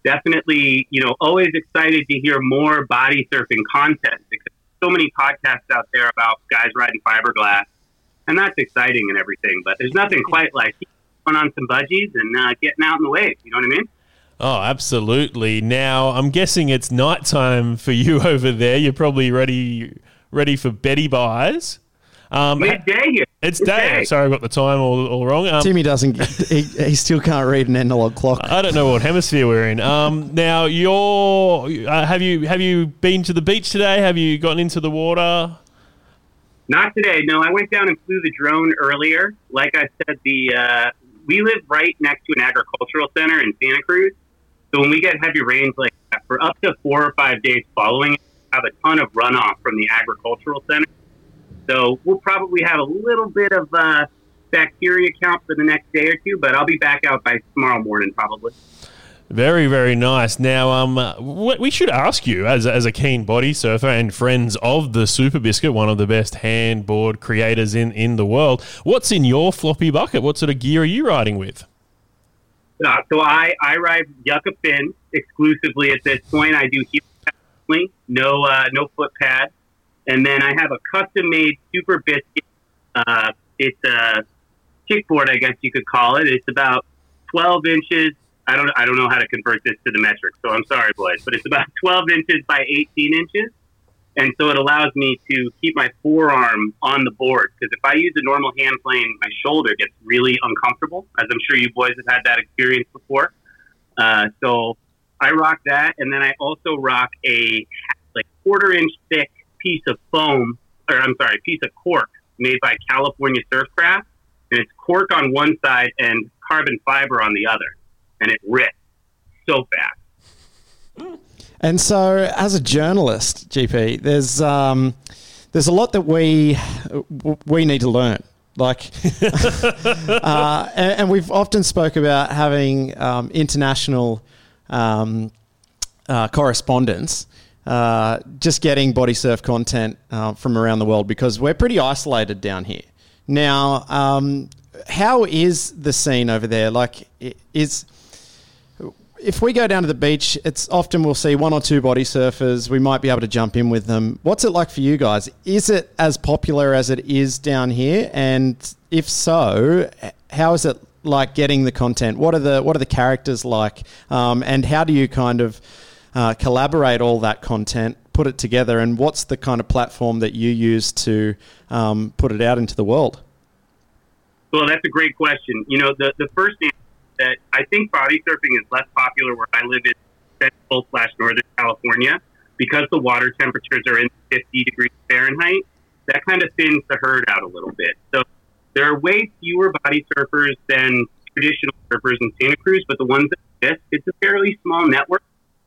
definitely, you know, always excited to hear more body surfing content because so many podcasts out there about guys riding fiberglass, and that's exciting and everything. But there's nothing quite like going on some budgies and uh, getting out in the waves. You know what I mean? Oh, absolutely. Now, I'm guessing it's nighttime for you over there. You're probably ready ready for Betty buys. Um, Midday here. It's day. Sorry, I got the time all, all wrong. Um, Timmy doesn't, he, he still can't read an analog clock. I don't know what hemisphere we're in. Um, now, you're uh, have you have you been to the beach today? Have you gotten into the water? Not today. No, I went down and flew the drone earlier. Like I said, the uh, we live right next to an agricultural center in Santa Cruz. So when we get heavy rains like that, for up to four or five days following, we have a ton of runoff from the agricultural center. So we'll probably have a little bit of uh, bacteria count for the next day or two, but I'll be back out by tomorrow morning probably. Very, very nice. Now, um, we should ask you, as, as a keen body surfer and friends of the Super Biscuit, one of the best handboard creators in, in the world, what's in your floppy bucket? What sort of gear are you riding with? Uh, so I, I ride Yucca Fin exclusively at this point. I do heel only, no uh, no foot pad, and then I have a custom made Super Biscuit. Uh, it's a kickboard, I guess you could call it. It's about 12 inches. I don't I don't know how to convert this to the metric, so I'm sorry, boys, but it's about 12 inches by 18 inches. And so it allows me to keep my forearm on the board because if I use a normal hand plane, my shoulder gets really uncomfortable, as I'm sure you boys have had that experience before. Uh, so I rock that, and then I also rock a like quarter inch thick piece of foam, or I'm sorry, piece of cork made by California Surfcraft, and it's cork on one side and carbon fiber on the other, and it rips so fast. And so, as a journalist, GP, there's um, there's a lot that we we need to learn. Like, uh, and, and we've often spoke about having um, international um, uh, correspondence, uh, just getting body surf content uh, from around the world because we're pretty isolated down here. Now, um, how is the scene over there? Like, is if we go down to the beach, it's often we'll see one or two body surfers. We might be able to jump in with them. What's it like for you guys? Is it as popular as it is down here? And if so, how is it like getting the content? What are the what are the characters like? Um, and how do you kind of uh, collaborate all that content, put it together? And what's the kind of platform that you use to um, put it out into the world? Well, that's a great question. You know, the, the first thing that I think body surfing is less popular where I live in central slash northern California because the water temperatures are in 50 degrees Fahrenheit. That kind of thins the herd out a little bit. So there are way fewer body surfers than traditional surfers in Santa Cruz, but the ones that exist, it's a fairly small network.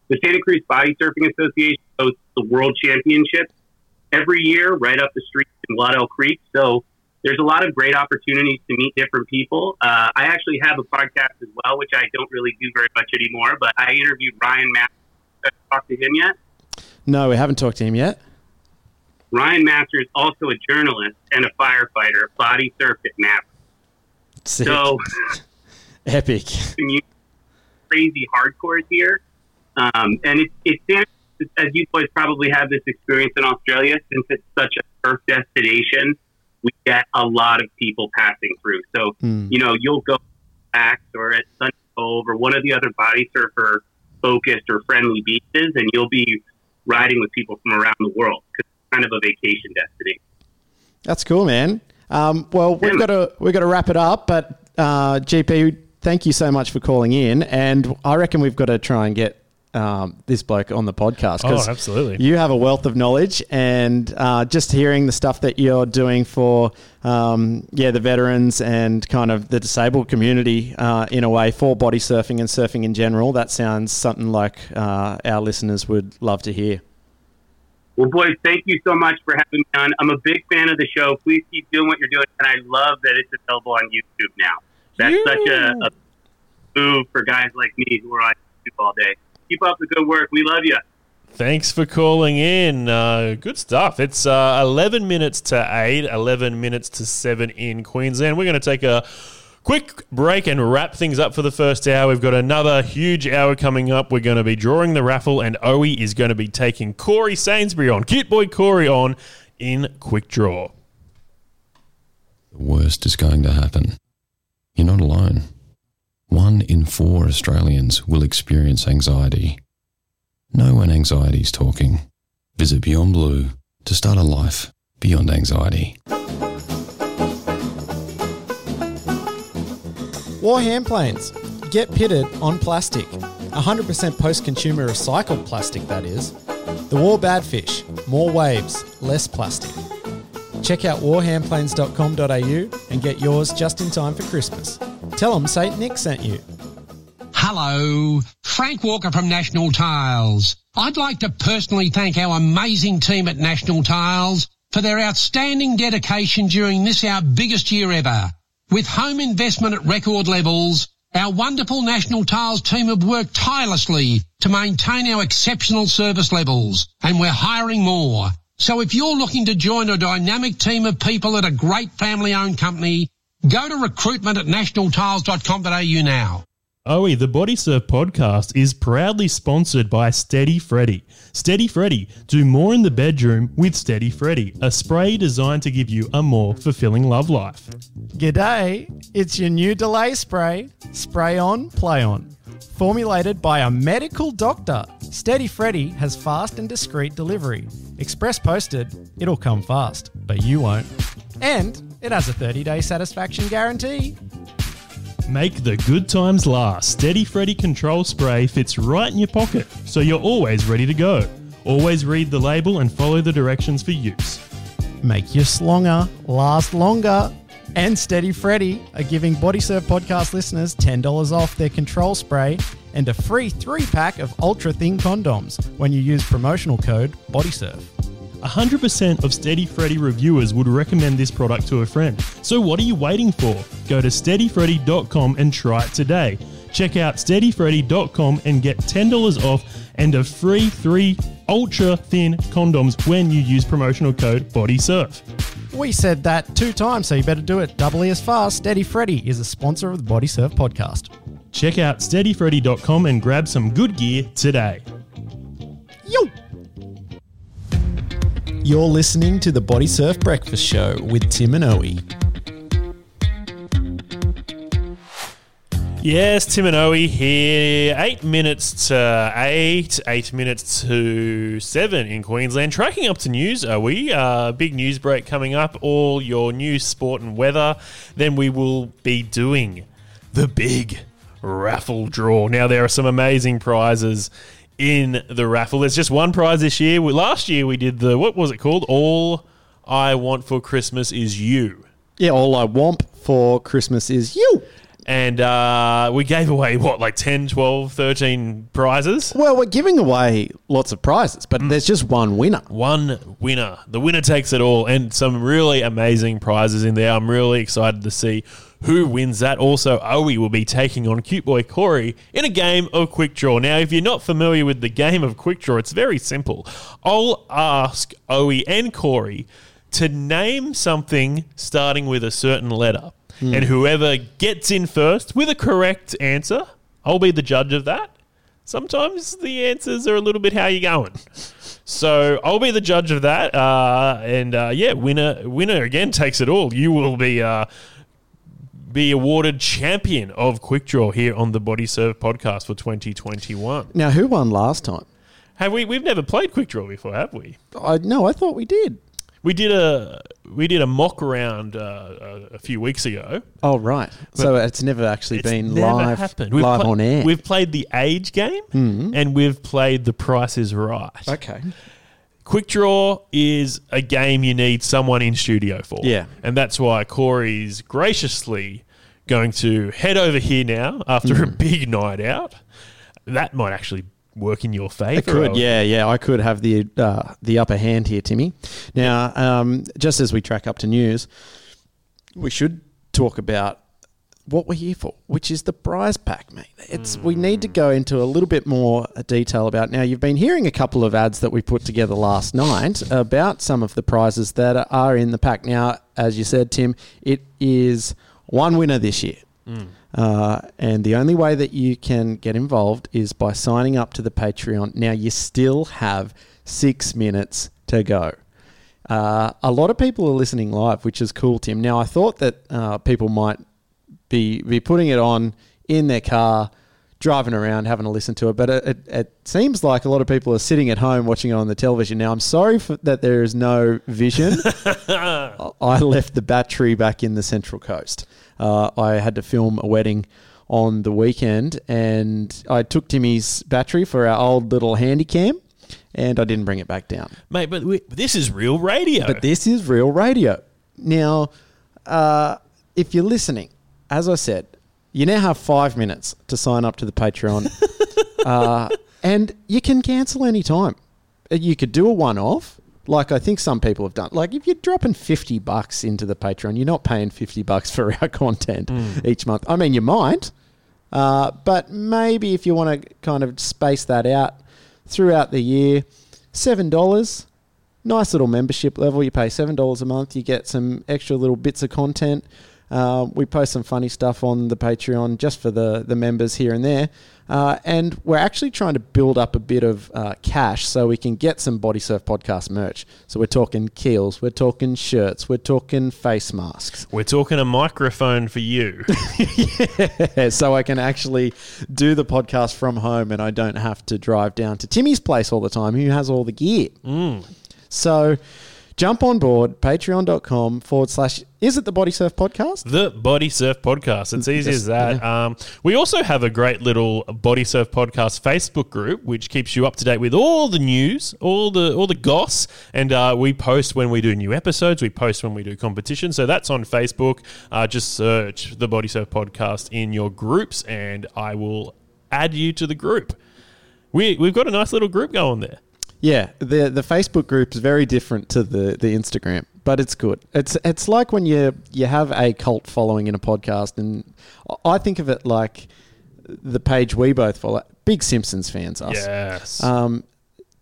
The Santa Cruz Body Surfing Association hosts the World Championships every year right up the street in Waddell Creek. So there's a lot of great opportunities to meet different people. Uh, I actually have a podcast as well, which I don't really do very much anymore, but I interviewed Ryan Masters. Have you talked to him yet? No, we haven't talked to him yet. Ryan Masters is also a journalist and a firefighter, body surf at Maverick. Sick. So Epic. crazy hardcore here. Um, and it, it's as you boys probably have this experience in Australia, since it's such a surf destination, we get a lot of people passing through. So, Hmm. you know, you'll go back or at Sunny Cove or one of the other body surfer focused or friendly beaches, and you'll be riding with people from around the world because it's kind of a vacation destination. That's cool, man. Um, well, we've got to we've got to wrap it up, but uh, GP, thank you so much for calling in, and I reckon we've got to try and get um, this bloke on the podcast. 'cause Oh, absolutely. You have a wealth of knowledge, and uh, just hearing the stuff that you're doing for um, yeah the veterans and kind of the disabled community uh, in a way for body surfing and surfing in general, that sounds something like uh, our listeners would love to hear. Well, boys, thank you so much for having me on. I'm a big fan of the show. Please keep doing what you're doing, and I love that it's available on YouTube now. That's such a, a move for guys like me who are on YouTube all day. Keep up the good work. We love you. Thanks for calling in. Uh, good stuff. It's uh, 11 minutes to 8, 11 minutes to 7 in Queensland. We're going to take a quick break and wrap things up for the first hour. We've got another huge hour coming up. We're going to be drawing the raffle, and Owie is going to be taking Corey Sainsbury on, Cute Boy Corey on in quick draw. The worst is going to happen. You're not alone. One in four Australians will experience anxiety. Know when anxiety is talking. Visit Beyond Blue to start a life beyond anxiety. War hand planes. Get pitted on plastic. 100% post consumer recycled plastic, that is. The War Badfish. More waves, less plastic. Check out warhandplanes.com.au and get yours just in time for Christmas. Tell them St. Nick sent you. Hello, Frank Walker from National Tiles. I'd like to personally thank our amazing team at National Tiles for their outstanding dedication during this our biggest year ever. With home investment at record levels, our wonderful National Tiles team have worked tirelessly to maintain our exceptional service levels, and we're hiring more. So if you're looking to join a dynamic team of people at a great family-owned company, go to recruitment at nationaltiles.com.au now. Owie, the Body Surf podcast is proudly sponsored by Steady Freddy. Steady Freddy, do more in the bedroom with Steady Freddy, a spray designed to give you a more fulfilling love life. G'day, it's your new delay spray. Spray on, play on. Formulated by a medical doctor, Steady Freddy has fast and discreet delivery. Express posted, it'll come fast, but you won't. And it has a 30 day satisfaction guarantee. Make the good times last. Steady Freddy Control Spray fits right in your pocket, so you're always ready to go. Always read the label and follow the directions for use. Make your slonger last longer. And Steady Freddy are giving Body Surf podcast listeners $10 off their control spray and a free three pack of ultra thin condoms when you use promotional code BODYSURF. 100% of Steady Freddy reviewers would recommend this product to a friend. So what are you waiting for? Go to steadyfreddy.com and try it today. Check out steadyfreddy.com and get $10 off and a free three ultra thin condoms when you use promotional code BODYSURF. We said that two times, so you better do it. Doubly as fast. Steady Freddy is a sponsor of the Body Surf podcast. Check out steadyfreddy.com and grab some good gear today. Yo! You're listening to the Body Surf Breakfast Show with Tim and Owie. Yes, Tim and Owie here. Eight minutes to eight, eight minutes to seven in Queensland. Tracking up to news, Owie. Uh, big news break coming up. All your news, sport, and weather. Then we will be doing the big raffle draw. Now, there are some amazing prizes in the raffle. There's just one prize this year. We- Last year we did the, what was it called? All I Want for Christmas is You. Yeah, all I want for Christmas is you. And uh, we gave away, what, like 10, 12, 13 prizes? Well, we're giving away lots of prizes, but there's just one winner. One winner. The winner takes it all, and some really amazing prizes in there. I'm really excited to see who wins that. Also, Owie will be taking on cute boy Corey in a game of quick draw. Now, if you're not familiar with the game of quick draw, it's very simple. I'll ask Owie and Corey to name something starting with a certain letter, Hmm. and whoever gets in first with a correct answer, I'll be the judge of that. Sometimes the answers are a little bit how you going. So I'll be the judge of that, uh, and uh, yeah, winner winner again takes it all. You will be uh, be awarded champion of Quick Draw here on the Body Surf podcast for 2021. Now, who won last time? Have we? We've never played Quick Draw before, have we? I no, I thought we did. We did a we did a mock round uh, a, few weeks ago. Oh, right. so it's never actually It's been never live, happened. We've live pla- on air. We've played the age game, Mhm. and we've played the Price is Right. Okay. Quick Draw is a game you need someone in studio for. Yeah. And that's why Corey's graciously going to head over here now after a Mhm. big night out. That might actually work in your favour. It could, yeah, yeah. I could have the uh, the upper hand here, Timmy. Now, um, just as we track up to news, we should talk about what we're here for, which is the prize pack, mate. It's we need to go into a little bit more uh, detail about. Now, you've been hearing a couple of ads that we put together last night about some of the prizes that are in the pack. Now, as you said, Tim, it is one winner this year. Mm. Uh, and the only way that you can get involved is by signing up to the Patreon. Now, you still have six minutes to go. Uh, a lot of people are listening live, which is cool, Tim. Now, I thought that uh, people might be, be putting it on in their car, driving around, having to listen to it, but it, it, it seems like a lot of people are sitting at home watching it on the television. Now, I'm sorry for, that there is no vision. I left the battery back in the Central Coast. Uh, I had to film a wedding on the weekend, and I took Timmy's battery for our old little handy cam, and I didn't bring it back down. Mate, but we, this is real radio. But this is real radio. Now, uh, if you're listening, as I said, you now have five minutes to sign up to the Patreon, uh, and you can cancel any time. You could do a one-off, like I think some people have done. Like if you're dropping fifty bucks into the Patreon, you're not paying fifty bucks for our content Mm. each month. I mean, you might, uh, but maybe if you want to kind of space that out throughout the year, seven dollars nice little membership level. You pay seven dollars a month. You get some extra little bits of content. Uh, we post some funny stuff on the Patreon just for the the members here and there. Uh, and we're actually trying to build up a bit of uh, cash so we can get some Body Surf podcast merch. So we're talking keels, we're talking shirts, we're talking face masks. We're talking a microphone for you. Yeah, so I can actually do the podcast from home and I don't have to drive down to Timmy's place all the time, who has all the gear. Mm. So jump on board, patreon.com forward slash, is it the Body Surf podcast? The Body Surf Podcast. It's easy Yes, as that. Um, we also have a great little Body Surf Podcast Facebook group, which keeps you up to date with all the news, all the all the goss, and uh, we post when we do new episodes. We post when we do competition. So that's on Facebook. Uh, just search the Body Surf Podcast in your groups, and I will add you to the group. We we've got a nice little group going there. Yeah, the the Facebook group is very different to the, the Instagram, but it's good. It's it's like when you you have a cult following in a podcast, and I think of it like the page we both follow, big Simpsons fans, us. Yes. Um,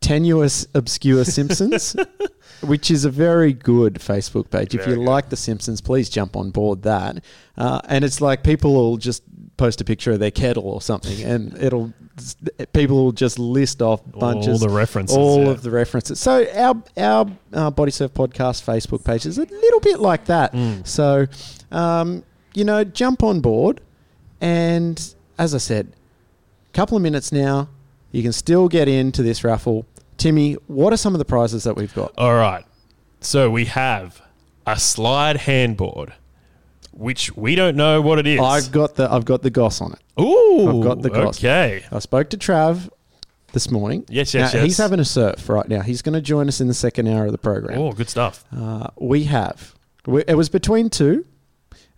tenuous, obscure Simpsons, which is a very good Facebook page. if Very you like the Simpsons, please jump on board that. Uh, and it's like people will just post a picture of their kettle or something, and it'll people will just list off bunches, the references, all yeah. of the references. So our our uh, Body Surf podcast Facebook page is a little bit like that. Mm. So, um, you know, jump on board, and as I said, a couple of minutes now, you can still get into this raffle. Timmy, what are some of the prizes that we've got? All right. So we have a slide handboard, which we don't know what it is. I've got the I've got the goss on it. Ooh, I've got the goss. okay. I spoke to Trav this morning. Yes, yes, Now, yes. He's having a surf right now. He's going to join us in the second hour of the program. Oh, good stuff. Uh, we have. We, it was between two,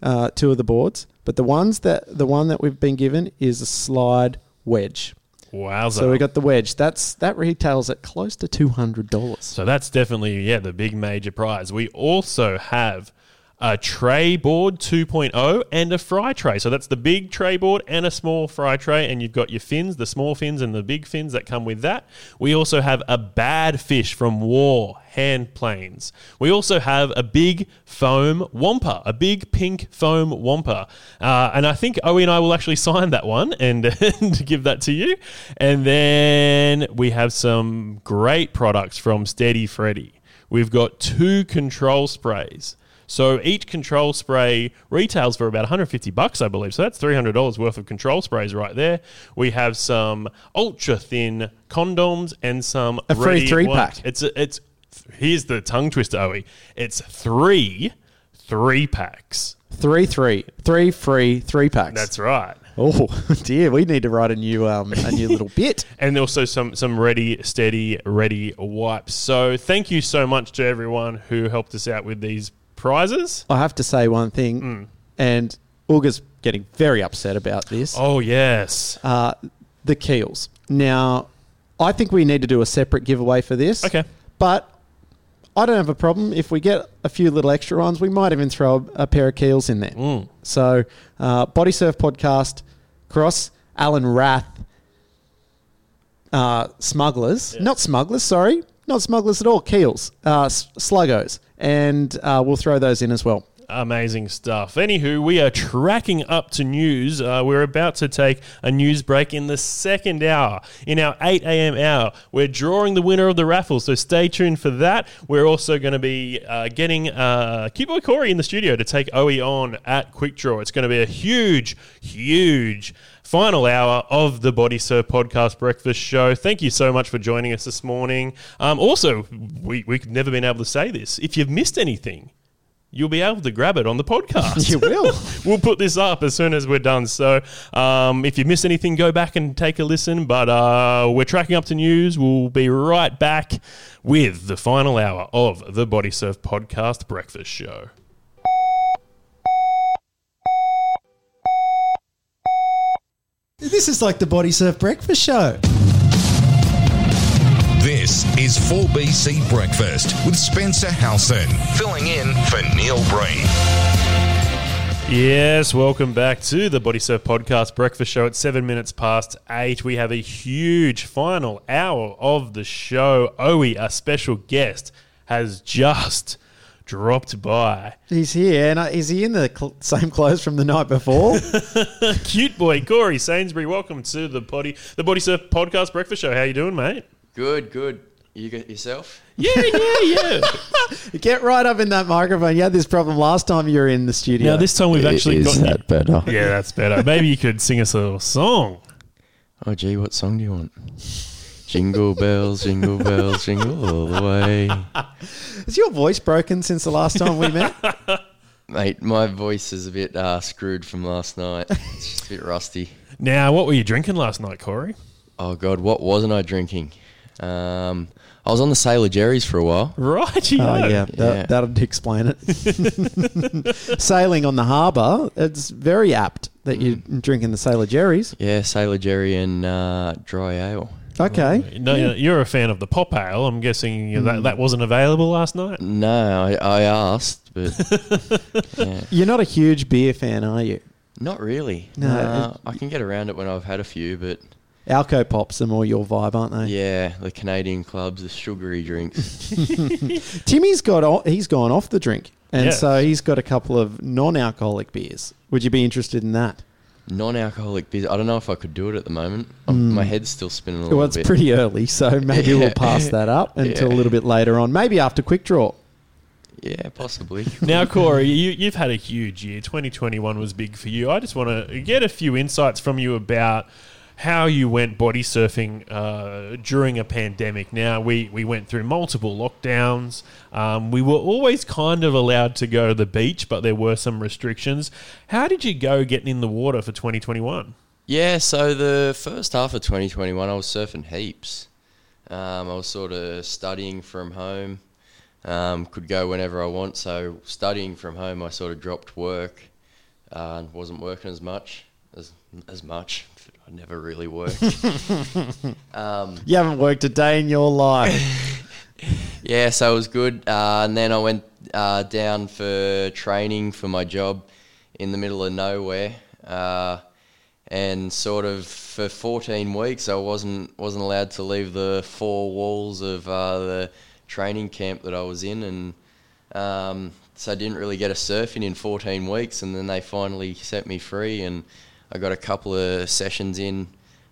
uh, two of the boards, but the ones that the one that we've been given is a slide wedge. Wowza. So we got the wedge. That's that retails at close to two hundred dollars. So that's definitely yeah the big major prize. We also have a tray board 2.0 and a fry tray. So that's the big tray board and a small fry tray, and you've got your fins, the small fins and the big fins that come with that. We also have a bad fish from War hand planes. We also have a big foam wampa, a big pink foam wampa, uh, and I think Owie and I will actually sign that one and, and give that to you. And then we have some great products from Steady Freddy. We've got two control sprays. So each control spray retails for about 150 bucks, I believe. So that's $300 worth of control sprays right there. We have some ultra thin condoms and some A free ready three pack. It's it's here's the tongue twister, Owie. It's three three packs. Three, three, three free three packs. That's right. Oh dear, we need to write a new um, a new little bit. and also some some ready, steady, ready wipes. So thank you so much to everyone who helped us out with these prizes. I have to say one thing, and Uga's getting very upset about this. Oh yes, uh, the keels. Now, I think we need to do a separate giveaway for this. Okay, but I don't have a problem if we get a few little extra ones. We might even throw a, a pair of keels in there. Mm. So, uh, Body Surf podcast, cross Alan Rath, uh, smugglers, not smugglers. Sorry, not smugglers at all. Keels, uh, s- sluggos, and uh, we'll throw those in as well. Amazing stuff. Anywho, we are tracking up to news. Uh, we're about to take a news break in the second hour. In our 8 a.m. hour, we're drawing the winner of the raffle, so stay tuned for that. We're also going to be uh, getting uh, Boy Corey in the studio to take Owie on at Quick Draw. It's going to be a huge, huge final hour of the Body Surf Podcast Breakfast Show. Thank you so much for joining us this morning. Um, also, we, we've never been able to say this. If you've missed anything, you'll be able to grab it on the podcast. You will. we'll put this up as soon as we're done. So um, if you miss anything, go back and take a listen. But uh, we're tracking up to news. We'll be right back with the final hour of the Body Surf Podcast Breakfast Show. This is like the Body Surf Breakfast Show. This is 4BC Breakfast with Spencer Howson, filling in for Neil Breen. Yes, welcome back to the Body Surf Podcast Breakfast Show. It's seven minutes past eight. We have a huge final hour of the show. Owie, a special guest, has just dropped by. He's here, and uh, is he in the cl- same clothes from the night before? Cute boy Corey Sainsbury, welcome to the Body the Body Surf Podcast Breakfast Show. How you doing, mate? Good, good. You got yourself? Yeah, yeah, yeah. Get right up in that microphone. You had this problem last time you were in the studio. Now this time we've actually got that better? Yeah, that's better. Maybe you could sing us a little song. Oh, gee, what song do you want? Jingle bells, jingle bells, jingle all the way. Is your voice broken since the last time we met? Mate, my voice is a bit uh, screwed from last night. It's just a bit rusty. Now, what were you drinking last night, Corey? Oh, God, what wasn't I drinking? Um, I was on the Sailor Jerry's for a while. Right, Oh yeah, that, that'd explain it. Sailing on the harbour, it's very apt that you're drinking the Sailor Jerry's. Yeah, Sailor Jerry and uh, dry ale. Okay. No, you're a fan of the pop ale. I'm guessing Hmm. that that wasn't available last night. No, I, I asked, but yeah. You're not a huge beer fan, are you? Not really. No, No, it- I can get around it when I've had a few, but Alco pops are more your vibe, aren't they? yeah, the Canadian clubs, the sugary drinks. Timmy's got o- he's gone off the drink, and Yeah. so he's got a couple of non-alcoholic beers. Would you be interested in that? Non-alcoholic beers. I don't know if I could do it at the moment. Mm. My head's still spinning a little bit. Well, it's bit. pretty early, so maybe Yeah. we'll pass that up until a little bit later on. Maybe after quick draw. Yeah, possibly. Now, Corey, you, you've had a huge year. 2021 was big for you. I just want to get a few insights from you about how you went body surfing uh, during a pandemic. Now, we, we went through multiple lockdowns. Um, we were always kind of allowed to go to the beach, but there were some restrictions. How did you go getting in the water for 2021? Yeah, so the first half of 2021, I was surfing heaps. Um, I was sort of studying from home, um, could go whenever I want. So studying from home, I sort of dropped work uh, and wasn't working as much as as much. I never really worked. um, You haven't worked a day in your life. yeah, so it was good. Uh, and then I went uh, down for training for my job in the middle of nowhere. Uh, and sort of for 14 weeks, I wasn't wasn't allowed to leave the four walls of uh, the training camp that I was in, and um, so I didn't really get a surfing in 14 weeks. And then they finally set me free, and I got a couple of sessions in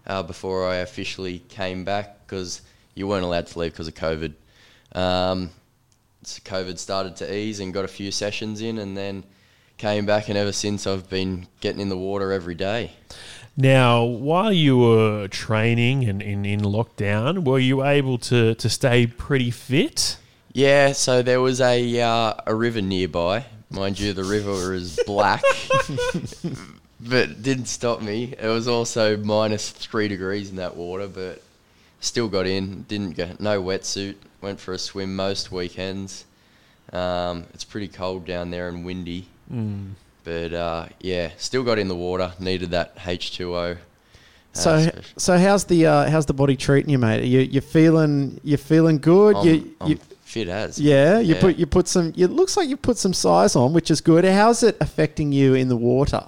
uh, before I officially came back because you weren't allowed to leave because of COVID. Um, so COVID started to ease and got a few sessions in, and then came back, and ever since I've been getting in the water every day. Now, while you were training and in, in lockdown, were you able to, to stay pretty fit? Yeah, so there was a uh, a river nearby. Mind you, the river is black, but didn't stop me. It was also minus three degrees in that water, but still got in. Didn't get no wetsuit. Went for a swim most weekends. Um, it's pretty cold down there and windy, Mm. but uh, yeah, still got in the water. Needed that H two O. So, so how's the uh, how's the body treating you, mate? You you feeling you feeling good? I'm, you, I'm you, fit as. yeah, you put you put some. It looks like you put some size on, which is good. How's it affecting you in the water?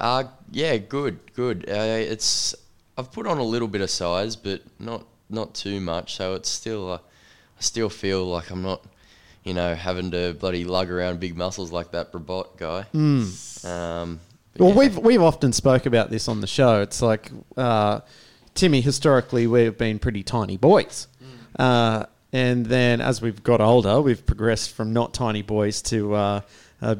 Uh, yeah, good, good. Uh, it's I've put on a little bit of size, but not not too much. So it's still uh, I still feel like I'm not, you know, having to bloody lug around big muscles like that Brabot guy. Mm. Um, Well, we've we've often spoke about this on the show. It's like uh, Timmy. Historically, we've been pretty tiny boys, uh, and then as we've got older, we've progressed from not tiny boys to uh, a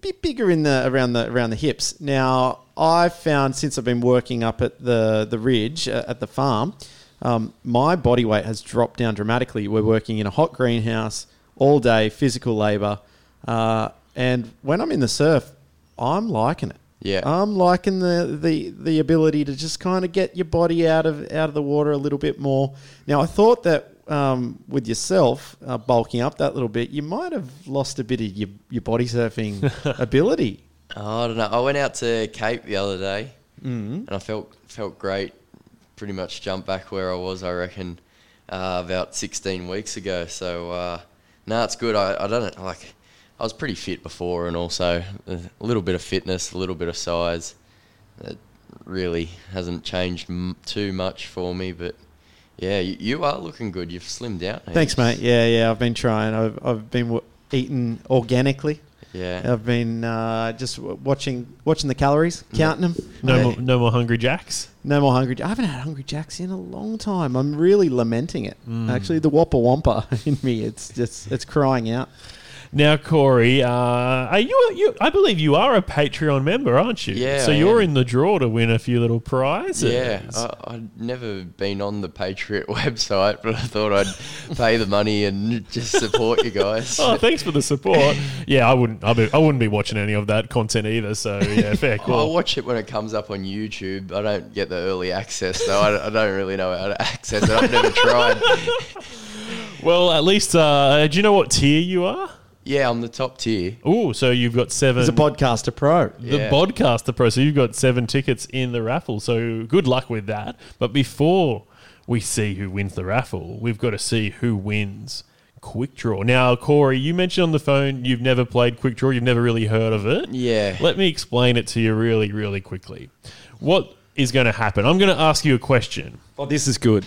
bit bigger in the around the around the hips. Now, I've found since I've been working up at the the ridge uh, at the farm, um, my body weight has dropped down dramatically. We're working in a hot greenhouse all day, physical labour, uh, and when I'm in the surf, I'm liking it. Yeah. I'm liking the, the, the ability to just kind of get your body out of out of the water a little bit more. Now, I thought that um, with yourself uh, bulking up that little bit, you might have lost a bit of your, your body surfing ability. Oh, I don't know. I went out to Cape the other day, Mhm. and I felt felt great. Pretty much jumped back where I was. I reckon uh, about 16 weeks ago. So uh, no, it's good. I, I don't like. I was pretty fit before, and also a little bit of fitness, a little bit of size. It really hasn't changed m- too much for me, but yeah, you, you are looking good. You've slimmed down. Thanks, mate. Yeah, yeah. I've been trying. I've, I've been w- eating organically. Yeah. I've been uh, just w- watching watching the calories, counting them. No, more, no more Hungry Jacks? No more hungry. I haven't had hungry jacks in a long time. I'm really lamenting it. Mm. Actually, the whopper wampa in me, it's just it's crying out. Now, Corey, uh, are you, you? I believe you are a Patreon member, aren't you? Yeah, So I you're am. in the draw to win a few little prizes. Yeah, I, I'd never been on the Patriot website, but I thought I'd pay the money and just support you guys. oh, thanks for the support. yeah, I wouldn't. I, be, I wouldn't be watching any of that content either. So yeah, fair call. I'll watch it when it comes up on YouTube. I don't get the early access, so I, I don't really know how to access it. I've never tried. Well, at least, uh, do you know what tier you are? Yeah, I'm the top tier. Oh, so you've got seven. He's a podcaster pro. The Yeah. Podcaster Pro. So you've got seven tickets in the raffle. So good luck with that. But before we see who wins the raffle, we've got to see who wins Quick Draw. Now, Corey, you mentioned on the phone you've never played Quick Draw. You've never really heard of it. Yeah. Let me explain it to you really, really quickly. What is going to happen? I'm going to ask you a question. Oh, this is good.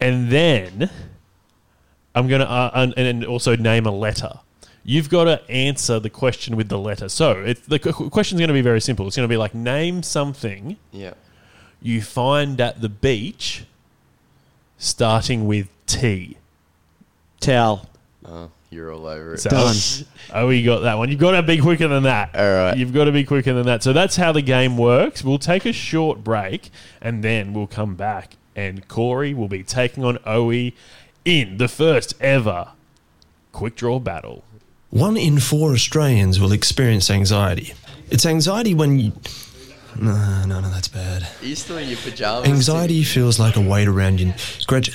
And then I'm going to uh, and, and also name a letter. You've got to answer the question with the letter. So it, the qu- question's going to be very simple. It's going to be like name something Yeah. you find at the beach starting with T. Towel. Oh, you're all over it. So- Oh, you got that one. You've got to be quicker than that. All right. You've got to be quicker than that. So that's how the game works. We'll take a short break and then we'll come back and Corey will be taking on Owie in the first ever quick draw battle. One in four Australians will experience anxiety. It's anxiety when you. No, no, no, that's bad. Are you still in your pajamas? Anxiety feels like a weight around you. Gradu-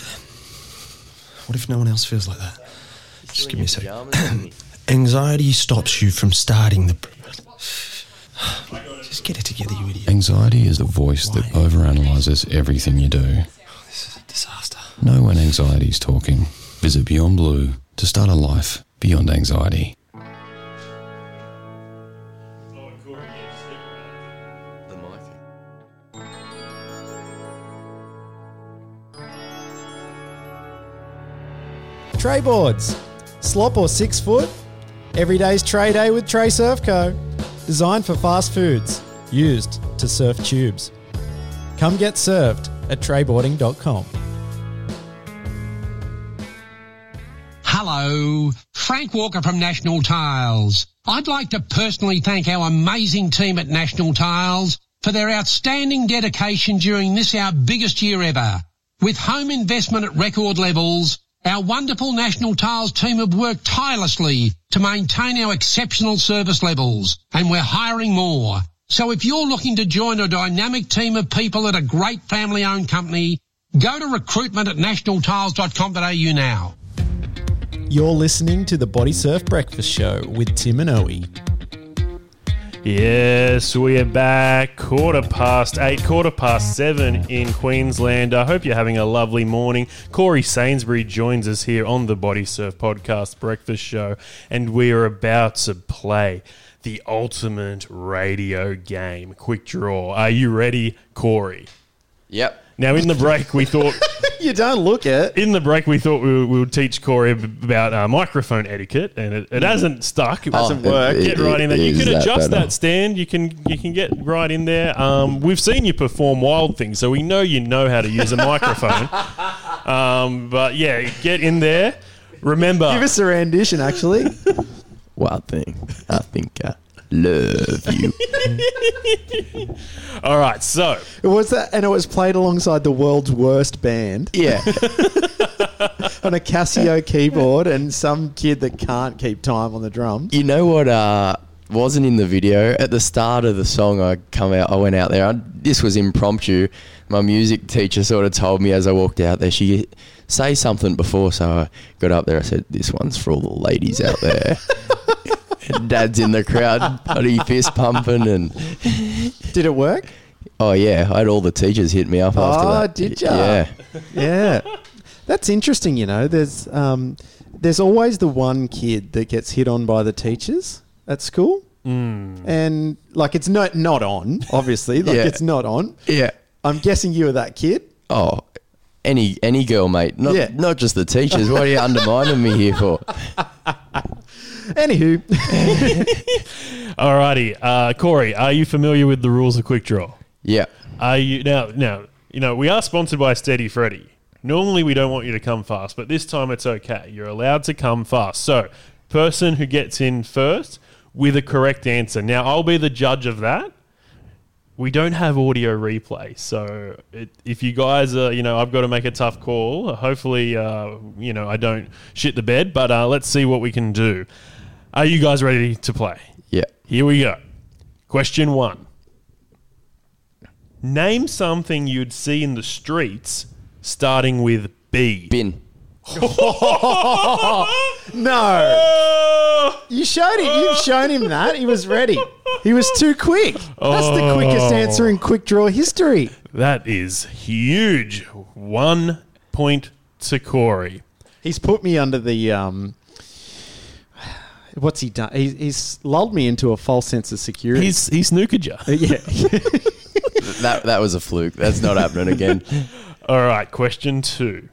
What if no one else feels like that? Just give me a second. Anxiety stops you from starting the. Just get it together, you idiot. Anxiety is the voice that overanalyzes everything you do. This is a disaster. Know when anxiety is talking. Visit Beyond Blue to start a life beyond anxiety. Tray boards. Slop or six foot? Every day's tray day with Tray Surf Co. Designed for fast foods. Used to surf tubes. Come get served at trayboarding.com. Hello, Frank Walker from National Tiles. I'd like to personally thank our amazing team at National Tiles for their outstanding dedication during this our biggest year ever. With home investment at record levels, our wonderful National Tiles team have worked tirelessly to maintain our exceptional service levels, and we're hiring more. So if you're looking to join a dynamic team of people at a great family-owned company, go to recruitment at nationaltiles.com.au now. You're listening to the Body Surf Breakfast Show with Tim and Owie. Yes, we are back. Quarter past eight, quarter past seven in Queensland. I hope you're having a lovely morning. Corey Sainsbury joins us here on the Body Surf Podcast Breakfast Show, and we are about to play the ultimate radio game, Quick Draw. Are you ready, Corey? Yep. Now, in the break, we thought. you don't look it. In the break, we thought we would, we would teach Corey about uh, microphone etiquette, and it, it hasn't stuck. It Oh, hasn't it- worked. it- Get right in there. You can that adjust better? that stand. You can you can get right in there. Um, we've seen you perform wild things, so we know you know how to use a microphone. um, but yeah, get in there. Remember, Give us a rendition, actually. Wild thing. I think I love you. All right, so It was that, and it was played alongside the world's worst band. Yeah. on a Casio keyboard, and some kid that can't keep time on the drums. You know what? Uh, wasn't in the video at the start of the song. I come out. I went out there. I, this was impromptu. My music teacher sort of told me as I walked out there. She say something before, so I got up there. I said, "This one's for all the ladies out there." And Dad's in the crowd, bloody fist pumping, and did it work? Oh yeah, I had all the teachers hit me up after Oh, that. did ya? Yeah. yeah. That's interesting. You know, there's um, there's always the one kid that gets hit on by the teachers at school, Mm. and like it's not not on. Obviously, like Yeah. it's not on. Yeah. I'm guessing you were that kid. Oh, any any girl, mate. Not Yeah. not just the teachers. What are you undermining me here for? Anywho, Alrighty, uh, Corey, are you familiar with the rules of Quick Draw? Yeah. Are you now? Now you know we are sponsored by Steady Freddy. Normally we don't want you to come fast, but this time it's okay. You're allowed to come fast. So, person who gets in first with a correct answer. Now I'll be the judge of that. We don't have audio replay, so it, if you guys are, you know, I've got to make a tough call. Hopefully, uh, you know, I don't shit the bed, but uh, let's see what we can do. Are you guys ready to play? Yeah. Here we go. Question one. Name something you'd see in the streets starting with B. Bin. no. You showed him. You've shown him that he was ready. He was too quick. That's the quickest Oh. answer in quick draw history. That is huge. One point to Corey. He's put me under the um. What's he done? He's, he's lulled me into a false sense of security. He's he snookered you. yeah. that that was a fluke. That's not happening again. All right, question two.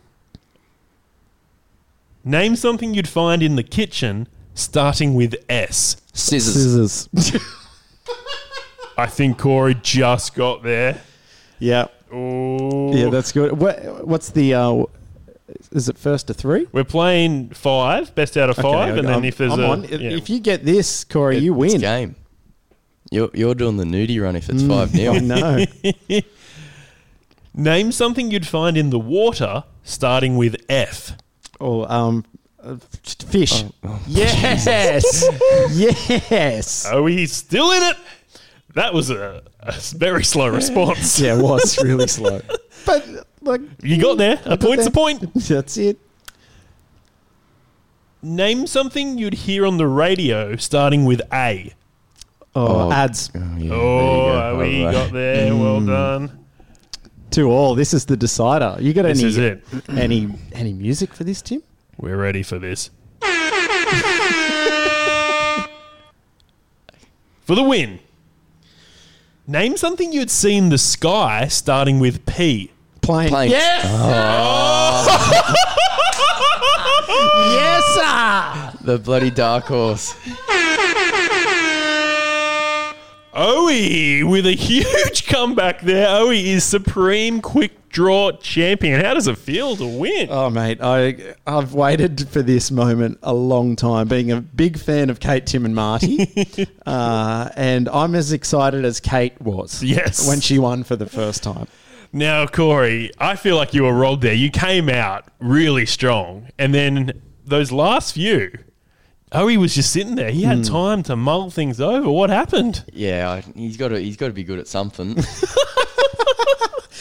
Name something you'd find in the kitchen starting with S. Scissors. Scissors. I think Corey just got there. yeah. Oh, Yeah, that's good. What, what's the? Uh, is it first to three? We're playing five, best out of Okay, five, and then I'm- if there's I'm a on. If- yeah. if you get this, Corey, you It's win. game. You're you're doing the nudie run if it's Mm, five 0 I know. name something you'd find in the water starting with F. Oh, um, uh, fish. Oh, yes, yes. Oh, he's still in it. That was a, a very slow response. Yeah, it was really slow. But like, You got there. A got point's there. a point. That's it. Name something you'd hear on the radio starting with A. Oh, Oh, ads. Oh, yeah, Oh, there you we go. got there. Well Mm. done. To all. This is the decider. You got This any? is it. Any any music for this, Tim? We're ready for this. for the win. Name something you'd see in the sky starting with P. Plane. Plane. Yes. yes, sir. The bloody dark horse. Owie with a huge comeback there. Owie is supreme quick draw champion. How does it feel to win? Oh, mate, I I've waited for this moment a long time. Being a big fan of Kate, Tim, and Marty, uh, and I'm as excited as Kate was. Yes. when she won for the first time. Now, Corey, I feel like you were robbed there. You came out really strong, and then those last few, oh, Owie was just sitting there. He had hmm. time to mull things over. What happened? Yeah, I, he's got to he's got to be good at something.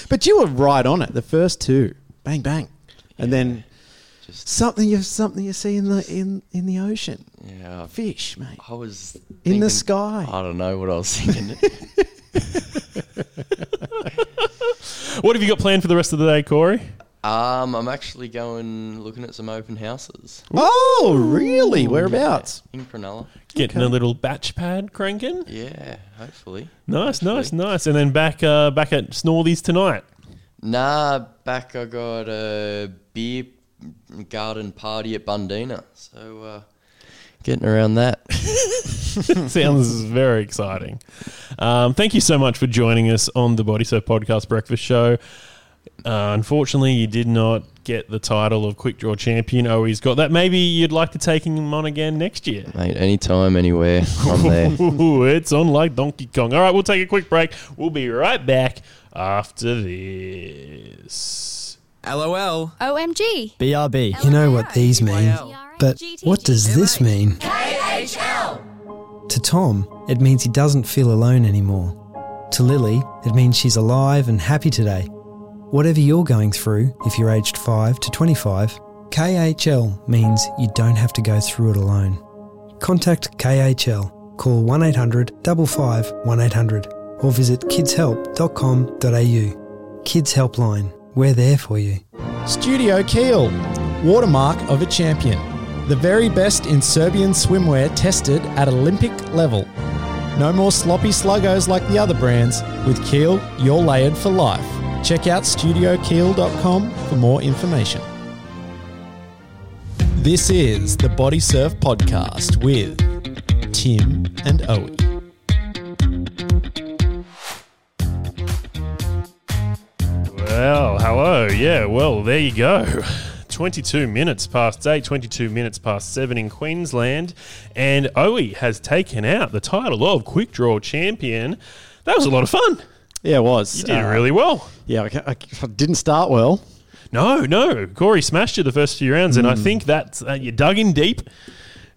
But you were right on it. The first two, bang bang, and then something you something you see in the in in the ocean. Yeah, Fish, mate. I was In the sky. I don't know what I was thinking. What have you got planned for the rest of the day, Corey? um, I'm actually going looking at some open houses Oh, really? Whereabouts? in Cronulla. Getting a little batch pad cranking. Yeah, hopefully. Nice, nice, nice. And then back uh, back at Snorthies tonight. Nah, back I got a beer garden party at Bundeena, so uh, getting around that. Sounds very exciting. Um, thank you so much for joining us on the Body Surf Podcast Breakfast Show. Uh, unfortunately, you did not get the title of Quick Draw Champion. Oh, he's got that. Maybe you'd like to take him on again next year. Mate, anytime, anywhere, I'm there. Ooh, it's on like Donkey Kong. All right, we'll take a quick break. We'll be right back after this. LOL. OMG. BRB. You know what these mean, but what does this mean? To Tom, it means he doesn't feel alone anymore. To Lily, it means she's alive and happy today. Whatever you're going through, if you're aged 5 to 25, KHL means you don't have to go through it alone. Contact KHL. Call 1 800 55 1800 or visit kidshelp.com.au. Kids Helpline. We're there for you. Studio Kiel, watermark of a champion. The very best in Serbian swimwear tested at Olympic level. No more sloppy sluggos like the other brands. With Keel, you're layered for life. Check out studiokiel.com for more information. This is the Body Surf Podcast with Tim and Owie. Well, hello. Yeah, well, there you go. 22 minutes past 8, 22 minutes past 7 in Queensland. And Owie has taken out the title of Quick Draw Champion. That was a lot of fun. Yeah, it was. You did Uh, really well. Yeah, I, I- I didn't start well. No, no. Corey smashed you the first few rounds, and I Mm. think that uh, you dug in deep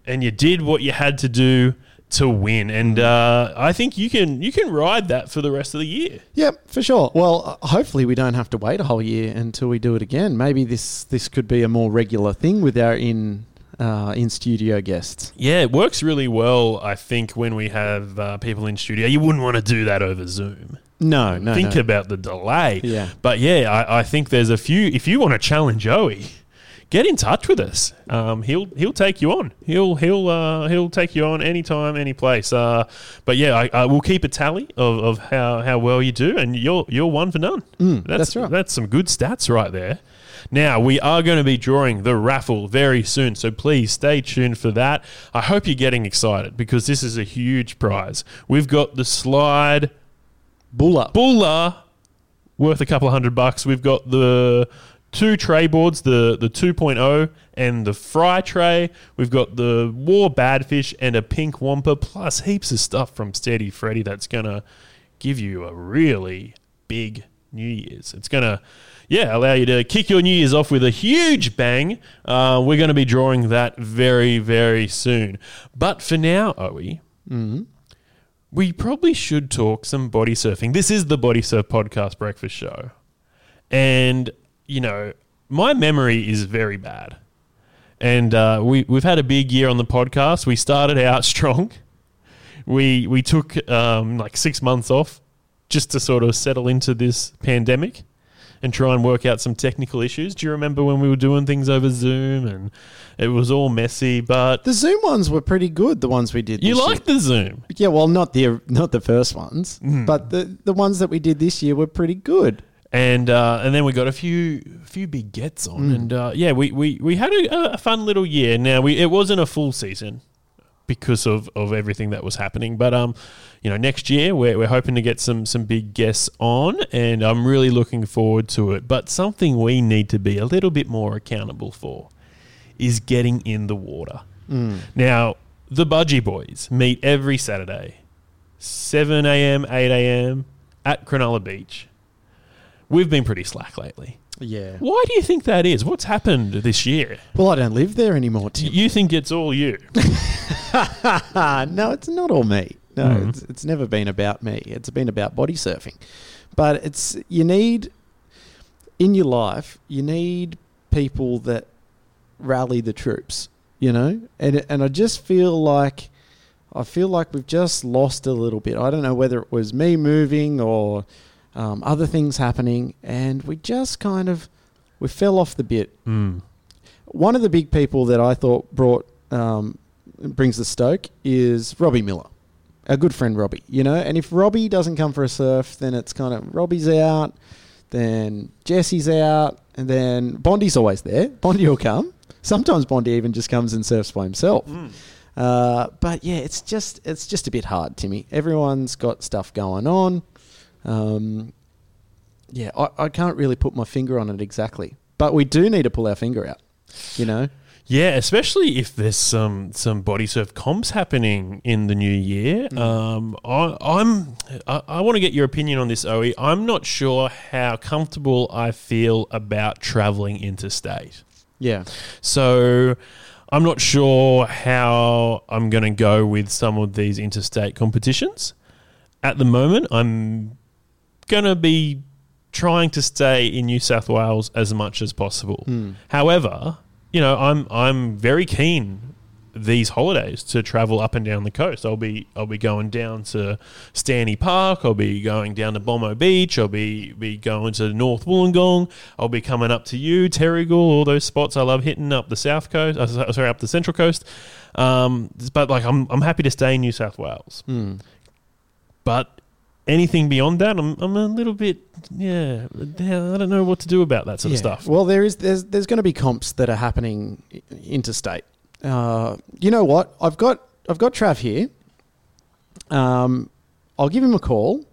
and you did what you had to do to win. And uh, I think you can you can ride that for the rest of the year. Yep, for sure. Well, hopefully we don't have to wait a whole year until we do it again. Maybe this this could be a more regular thing with our in uh, in studio guests. Yeah, it works really well. I think when we have uh, people in studio, you wouldn't want to do that over Zoom. No, no, think no. about the delay. Yeah. but yeah, I, I think there's a few. If you want to challenge Owie, get in touch with us. Um, he'll he'll take you on. He'll he'll uh, he'll take you on anytime, any place. Uh, but yeah, I, I will keep a tally of, of how, how well you do, and you're you're one for none. Mm, that's, that's right. That's some good stats right there. Now, we are going to be drawing the raffle very soon, so please stay tuned for that. I hope you're getting excited because this is a huge prize. We've got the slide Bulla. Bulla worth a couple of hundred bucks. We've got the two tray boards, the, the 2.0 and the fry tray. We've got the war badfish and a pink wampa, plus heaps of stuff from Steady Freddy that's going to give you a really big New Year's. It's going to yeah, allow you to kick your New Year's off with a huge bang. Uh, we're going to be drawing that very, very soon. But for now, Owie, Mm-hmm. we probably should talk some body surfing. This is the Body Surf Podcast Breakfast Show. And, you know, my memory is very bad. And uh, we, we've had a big year on the podcast. We started out strong. We, we took um, like six months off just to sort of settle into this pandemic and try and work out some technical issues. Do you remember when we were doing things over Zoom and it was all messy? But The Zoom ones were pretty good. The ones we did. you this liked the Zoom. Yeah, well, not the not the first ones, Mm. but the the ones that we did this year were pretty good. And uh, and then we got a few few big gets on, Mm. and uh, yeah, we, we, we had a, a fun little year. Now we it wasn't a full season because of, of everything that was happening, but um, you know, next year we're, we're hoping to get some some big guests on, and I'm really looking forward to it. But something we need to be a little bit more accountable for is getting in the water. Mm. Now, the Budgie Boys meet every Saturday, 7 a.m., 8 a.m. at Cronulla Beach. We've been pretty slack lately. Yeah. Why do you think that is? What's happened this year? Well, I don't live there anymore. Tim. You think it's all you? no, it's not all me. No, Mhm. it's, it's never been about me. It's been about body surfing. But it's you need in your life, you need people that rally the troops, you know? And and I just feel like I feel like we've just lost a little bit. I don't know whether it was me moving or um, other things happening, and we just kind of we fell off the bit. Mm. One of the big people that I thought brought um, brings the stoke is Robbie Miller, our good friend Robbie. You know, and if Robbie doesn't come for a surf, then it's kind of Robbie's out, then Jesse's out, and then Bondi's always there. Bondi will come. Sometimes Bondi even just comes and surfs by himself. Uh, but yeah, it's just it's just a bit hard, Timmy. Everyone's got stuff going on. Um, yeah, I, I can't really put my finger on it exactly, but we do need to pull our finger out. You know, Yeah, especially if there's some some body surf comps happening in the new year. Um, I, I'm I, I want to get your opinion on this, Owie. I'm not sure how comfortable I feel about traveling interstate. Yeah. So I'm not sure how I'm going to go with some of these interstate competitions. At the moment, I'm going to be trying to stay in New South Wales as much as possible. Hmm. However, you know, I'm I'm very keen these holidays to travel up and down the coast. I'll be I'll be going down to Stanwell Park. I'll be going down to Bombo Beach. I'll be be going to North Wollongong. I'll be coming up to you, Terrigal, all those spots I love hitting up the south coast. Uh, sorry, up the central coast. Um, but like I'm I'm happy to stay in New South Wales. Hmm. But anything beyond that, I'm I'm a little bit yeah. I don't know what to do about that sort Yeah. of stuff. Well, there is there's there's going to be comps that are happening interstate. Uh, you know what? I've got I've got Trav here. Um, I'll give him a call.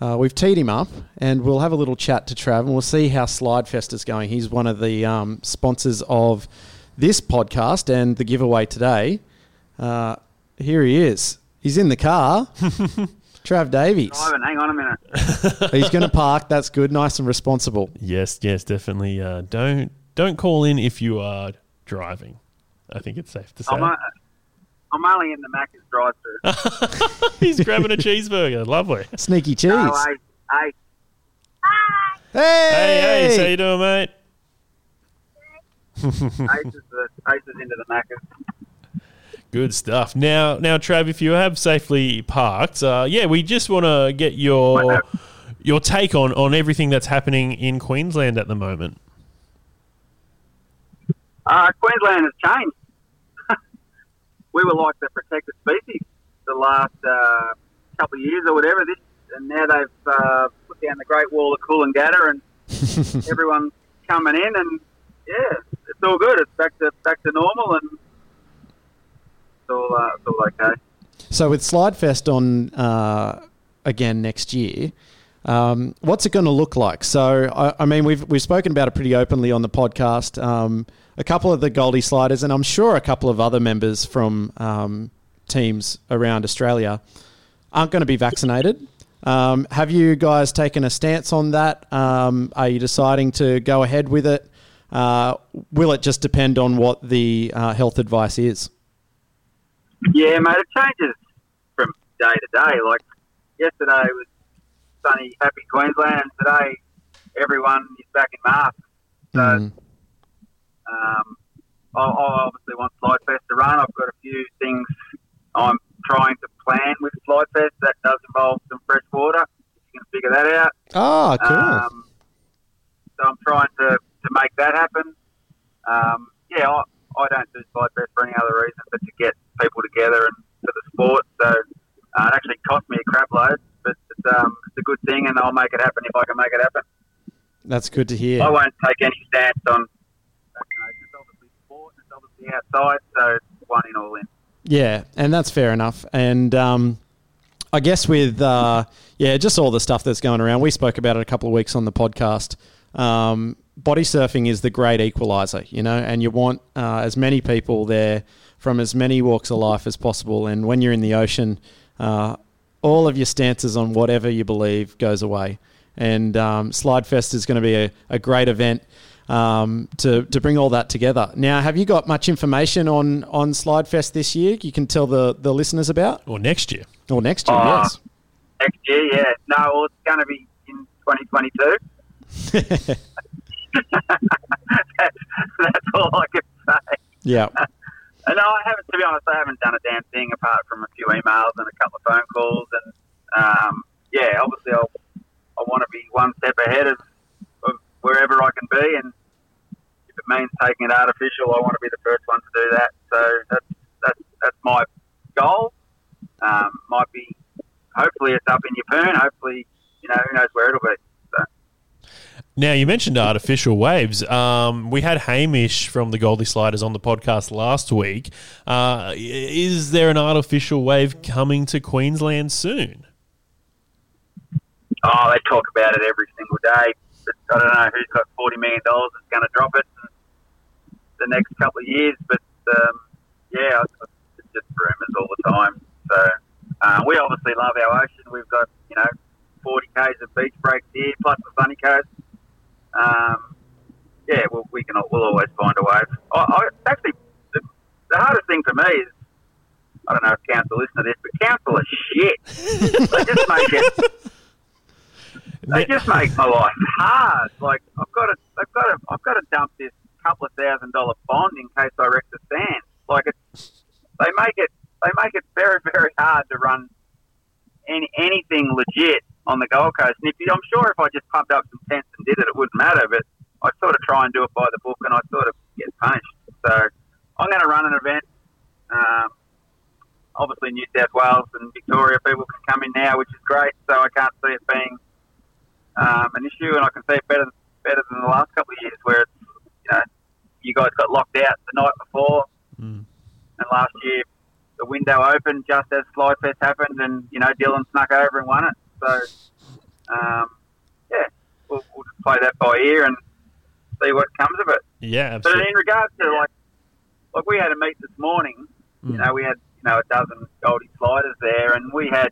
Uh, we've teed him up, and we'll have a little chat to Trav, and we'll see how Slidefest is going. He's one of the um, sponsors of this podcast and the giveaway today. Uh, here he is. He's in the car. Trav Davies. Ivan, hang on a minute. He's going to park. That's good. Nice and responsible. Yes, yes, definitely. Uh, don't don't call in if you are driving. I think it's safe to say. I'm, uh, I'm only in the Macca's drive-through. He's grabbing a cheeseburger. Lovely. Sneaky cheese. No, I, I, Hey, Hey, hey, how you doing, mate? Ace is, the, Ace is into the Macca's. Good stuff. Now, now, Trav, if you have safely parked, uh, yeah, we just want to get your your take on on everything that's happening in Queensland at the moment. Uh, Queensland has changed. we were like the protected species the last uh, couple of years or whatever. This and now they've uh, put down the Great Wall of Coolangatta and everyone's coming in and yeah, it's all good. It's back to back to normal and all uh, it's all okay. So with Slidefest on uh, again next year, um, what's it going to look like? So I, I, mean, we've we've spoken about it pretty openly on the podcast. Um, a couple of the Goldie Sliders, and I'm sure a couple of other members from um, teams around Australia aren't going to be vaccinated. Um, have you guys taken a stance on that? Um, are you deciding to go ahead with it? Uh, will it just depend on what the uh, health advice is? Yeah, mate, it changes from day to day. Like yesterday was sunny, happy Queensland. Today, everyone is back in masks. So, Mm. um, I, I obviously want Slidefest to run. I've got a few things I'm trying to plan with Slidefest. That does involve some fresh water. If you can figure that out. Ah, cool. Um, so I'm trying to, to make that happen. Um, yeah, I, I don't do Slidefest for any other reason but to get people together and for the sport. So uh, it actually cost me a crap load, but it's, um, it's a good thing, and I'll make it happen if I can make it happen. That's good to hear. I won't take any stance on. You know, it's obviously sport, it's obviously outside, so it's one in all in. Yeah, and that's fair enough. And um, I guess with uh, yeah, just all the stuff that's going around. We spoke about it a couple of weeks on the podcast. Um, body surfing is the great equalizer, you know, and you want uh, as many people there from as many walks of life as possible. And when you're in the ocean, uh, all of your stances on whatever you believe goes away. And um, Slidefest is going to be a, a great event um, to to bring all that together. Now, have you got much information on on Slidefest this year? You can tell the the listeners about, or next year, or next year. Uh, yes. Next year, yeah. No, well, it's going to be in 2022. that's, that's all I can say. Yeah. And no, I haven't. To be honest, I haven't done a damn thing apart from a few emails and a couple of phone calls. And um, yeah, obviously, I'll, I want to be one step ahead of, of wherever I can be. And if it means taking it artificial, I want to be the first one to do that. So that's that's that's my goal. Um, might be. Hopefully, it's up in your Yeppoon. Hopefully, you know, who knows where it'll be. Now you mentioned artificial waves. Um, we had Hamish from the Goldie Sliders on the podcast last week. Uh, is there an artificial wave coming to Queensland soon? Oh, they talk about it every single day. I don't know who's got forty million dollars that's going to drop it in the next couple of years. But um, yeah, it's just rumours all the time. So uh, we obviously love our ocean. We've got you know forty k's of beach breaks here, plus the sunny coast. Um, yeah, we'll, we can we'll always find a way. I, I, actually, the, the hardest thing for me is I don't know if council listen to this, but council is shit. they just make it. They just make my life hard. Like I've got to, I've got to, I've got to dump this couple of thousand dollar bond in case I wreck the sand. Like it's, they make it, they make it very, very hard to run any anything legit on the Gold Coast. And if you, I'm sure if I just pumped up some tents and did it, it wouldn't matter. But I sort of try and do it by the book, and I sort of get punished. So I'm going to run an event. Um, obviously, New South Wales and Victoria people can come in now, which is great. So I can't see it being um, an issue, and I can see it better better than the last couple of years, where it's, you know you guys got locked out the night before, and last year the window opened just as Slidefest happened, and you know Dylan snuck over and won it. So um, yeah, we'll, we'll just play that by ear and see what comes of it. Yeah, But in regards to like, like we had a meet this morning. You know, we had you know a dozen Goldie sliders there, and we had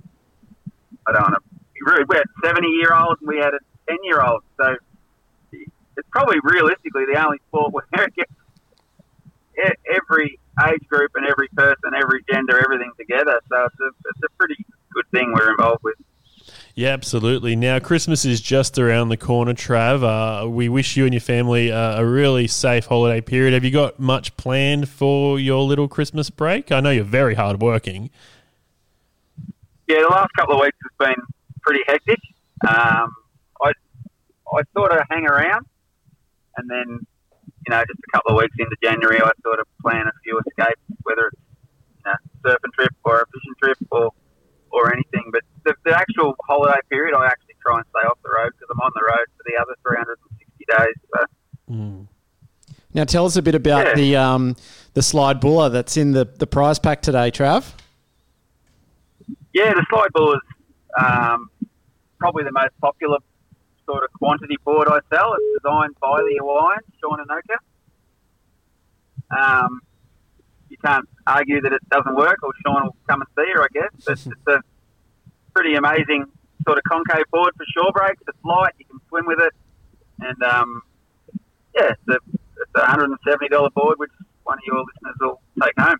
I don't want to be rude. We had seventy year olds and we had a ten year old. So it's probably realistically the only sport where it gets every age group and every person, every gender, everything together. So it's a, it's a pretty good thing we're involved with. Yeah, absolutely. Now, Christmas is just around the corner, Trav. Uh, we wish you and your family uh, a really safe holiday period. Have you got much planned for your little Christmas break? I know you're very hard working. Yeah, the last couple of weeks has been pretty hectic. Um, I I sort of hang around, and then you know, just a couple of weeks into January, I sort of plan a few escapes, whether it's you know, surfing trip or a fishing trip or or anything. But the, the actual holiday period, I actually try and stay off the road because I'm on the road for the other 360 days. So. Now tell us a bit about Yeah. the um, the slide buller that's in the, the prize pack today, Trav. Yeah, the slide buller is um, probably the most popular sort of quantity board I sell. It's designed by the Hawaiian, Sean Anoka. Um, you can't argue that it doesn't work, or Sean will come and see her, I guess. But it's a pretty amazing sort of concave board for shore breaks. It's light, you can swim with it, and um, yeah, it's a, it's a $170 board, which one of your listeners will take home.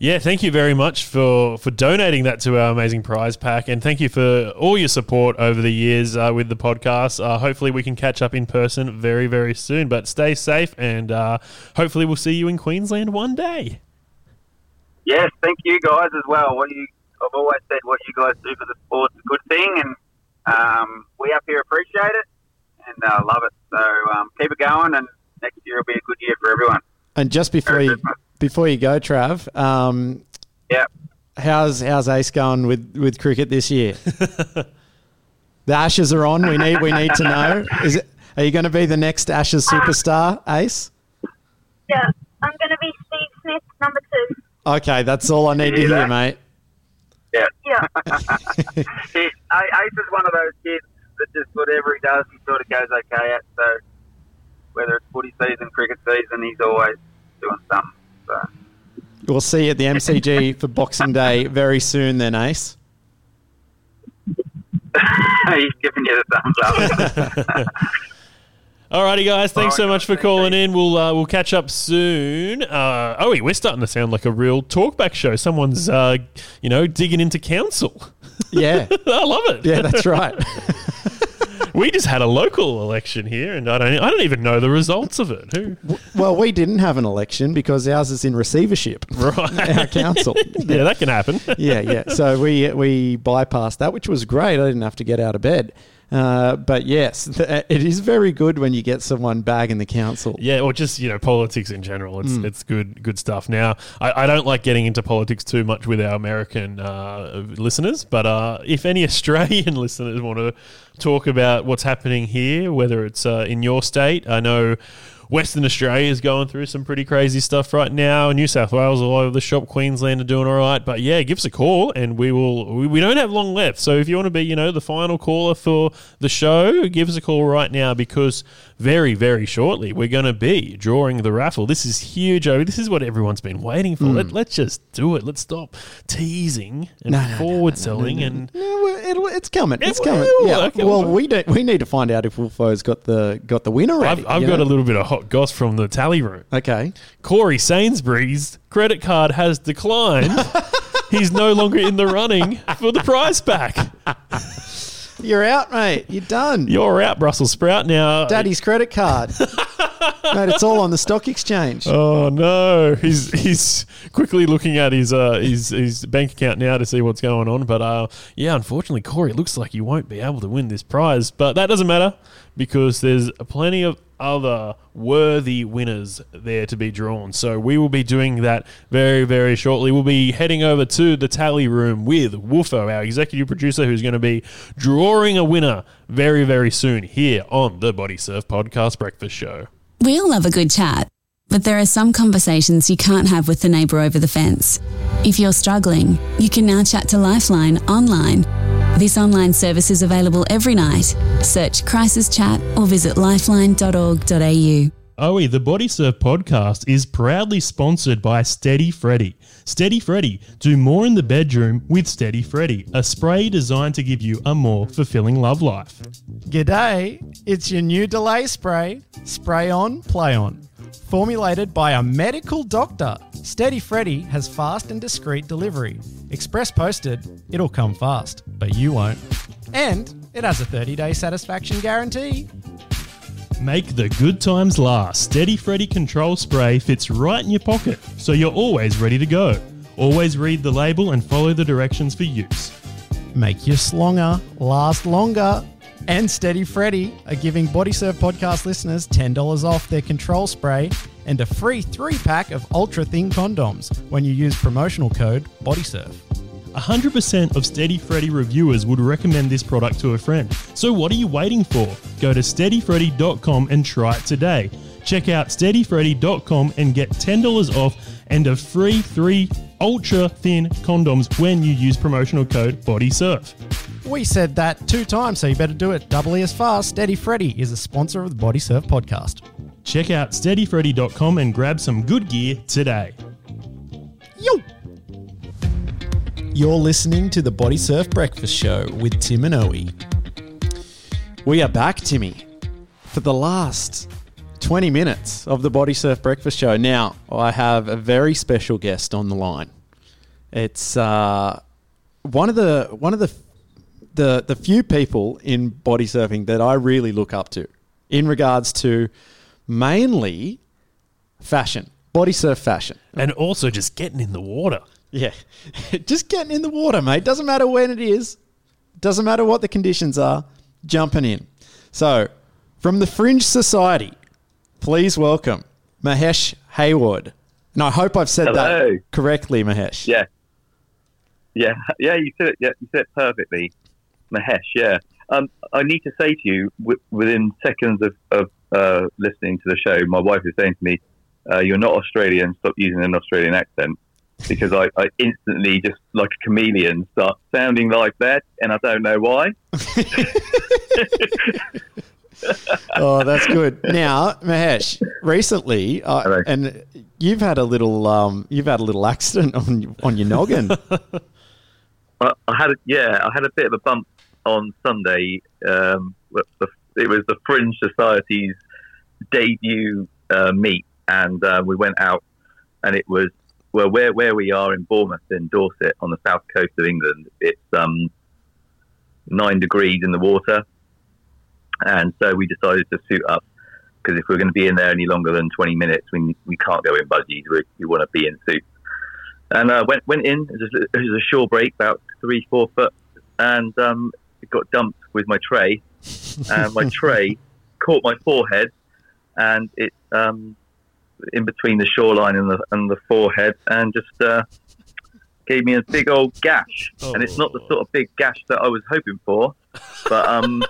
Yeah, thank you very much for, for donating that to our amazing prize pack, and thank you for all your support over the years uh, with the podcast. Uh, hopefully, we can catch up in person very, very soon. But stay safe, and uh, hopefully, we'll see you in Queensland one day. Yes, thank you guys as well. What you, I've always said what you guys do for the sport's a good thing, and um, we up here appreciate it and uh, love it. So um, keep it going, and next year will be a good year for everyone. And just before you before you go, Trav, um, yeah, how's how's Ace going with, with cricket this year? the Ashes are on. We need we need to know. Is it? Are you going to be the next Ashes superstar, Ace? Yeah, I'm going to be Steve Smith, number two. Okay, that's all I need to hear, mate. Yeah. Yeah. he, Ace is one of those kids that just whatever he does, he sort of goes okay at. So whether it's footy season, cricket season, he's always doing something. So We'll see you at the MCG for Boxing Day very soon, then, Ace. he's giving you the thumbs up. Alrighty, guys. Thanks so much for calling in. We'll uh, we'll catch up soon. Uh, oh, we're starting to sound like a real talkback show. Someone's uh, you know digging into council. Yeah, I love it. Yeah, that's right. we just had a local election here, and I don't I don't even know the results of it. Who? Well, we didn't have an election because ours is in receivership. Right. Our council. yeah, that can happen. yeah, yeah. So we we bypassed that, which was great. I didn't have to get out of bed. Uh, but yes, th- it is very good when you get someone bagging the council. Yeah, or just you know politics in general. It's Mm. it's good good stuff. Now, I, I don't like getting into politics too much with our American uh, listeners, but uh, if any Australian listeners want to talk about what's happening here, whether it's uh, in your state, I know. Western Australia is going through some pretty crazy stuff right now. New South Wales all over the shop. Queensland are doing all right. But yeah, give us a call and we will. We, we don't have long left. So if you want to be, you know, the final caller for the show, give us a call right now because very, very shortly we're going to be drawing the raffle. This is huge. Oh, this is what everyone's been waiting for. Mm. Let, let's just do it. Let's stop teasing and No, no, no, forward selling and. No, it's coming. It's It coming. will. Yeah. Okay, well, well. we don't. We need to find out if Wolfo's got the got the winner. I've, I've got know? a little bit of hot goss from the tally room. Okay. Corey Sainsbury's credit card has declined. He's no longer in the running for the prize pack. You're out, mate. You're done. You're out, Brussels sprout. Now, Daddy's credit card. mate, it's all on the stock exchange. Oh no, he's he's quickly looking at his uh his his bank account now to see what's going on. But uh yeah, unfortunately, Corey, it looks like you won't be able to win this prize. But that doesn't matter because there's plenty of other worthy winners there to be drawn. So we will be doing that very very shortly. We'll be heading over to the tally room with Wolfo, our executive producer, who's going to be drawing a winner very very soon here on the Body Surf Podcast Breakfast Show. We all love a good chat, but there are some conversations you can't have with the neighbour over the fence. If you're struggling, you can now chat to Lifeline online. This online service is available every night. Search Crisis Chat or visit lifeline.org.au. Owie, the Body Surf podcast is proudly sponsored by Steady Freddy. Steady Freddy, do more in the bedroom with Steady Freddy, a spray designed to give you a more fulfilling love life. G'day, it's your new delay spray. Spray on, play on. Formulated by a medical doctor, Steady Freddy has fast and discreet delivery. Express posted, it'll come fast, but you won't. And it has a 30 day satisfaction guarantee. Make the good times last. Steady Freddy Control Spray fits right in your pocket, so you're always ready to go. Always read the label and follow the directions for use. Make your slonger last longer. and Steady Freddy are giving Body Surf podcast listeners $10 off their control spray and a free three pack of ultra thin condoms when you use promotional code BODYSURF. 100% of Steady Freddy reviewers would recommend this product to a friend. So what are you waiting for? Go to steadyfreddy.com and try it today. Check out steadyfreddy.com and get $10 off and a free 3 ultra thin condoms when you use promotional code BODYSURF. We said that two times, so you better do it. Doubly as fast. Steady Freddy is a sponsor of the Body Surf podcast. Check out steadyfreddy.com and grab some good gear today. Yo! You're listening to the Body Surf Breakfast Show with Tim and Owie. We are back, Timmy, for the last 20 minutes of the Body Surf Breakfast Show. Now, I have a very special guest on the line. It's uh, one of the one of the the the few people in body surfing that I really look up to in regards to mainly fashion, body surf fashion. And also just getting in the water. Yeah. just getting in the water, mate. Doesn't matter when it is. Doesn't matter what the conditions are. Jumping in. So, from the Fringe Society, please welcome Mahesh Hayward. And I hope I've said Hello. that correctly, Mahesh. Yeah. Yeah, yeah, you said it. Yeah, you said it perfectly, Mahesh. Yeah, um, I need to say to you, w- within seconds of, of uh, listening to the show, my wife is saying to me, uh, "You're not Australian. Stop using an Australian accent." Because I, I instantly, just like a chameleon, start sounding like that, and I don't know why. oh, that's good. Now, Mahesh, recently, uh, and you've had a little, um, you've had a little accident on on your noggin. I, I had a, yeah, I had a bit of a bump on Sunday. Um, the, it was the Fringe Society's debut uh, meet, and uh, we went out, and it was well where where we are in Bournemouth in Dorset on the south coast of England. It's um, nine degrees in the water, and so we decided to suit up because if we're going to be in there any longer than twenty minutes, we we can't go in budgies. We, we want to be in suits and uh, went went in. It was, a, it was a shore break, about three four foot, and um, it got dumped with my tray, and my tray caught my forehead, and it um, in between the shoreline and the and the forehead, and just uh, gave me a big old gash. And it's not the sort of big gash that I was hoping for, but um.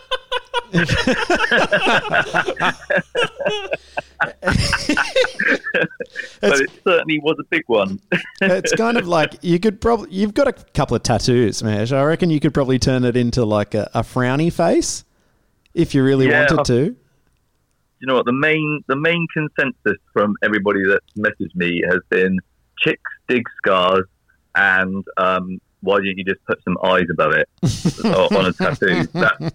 but it certainly was a big one. it's kind of like you could probably you've got a couple of tattoos, Mahesh. I reckon you could probably turn it into like a, a frowny face if you really Yeah, wanted I- to. You know what the main the main consensus from everybody that's messaged me has been chicks dig scars and um, why don't you just put some eyes above it on a tattoo that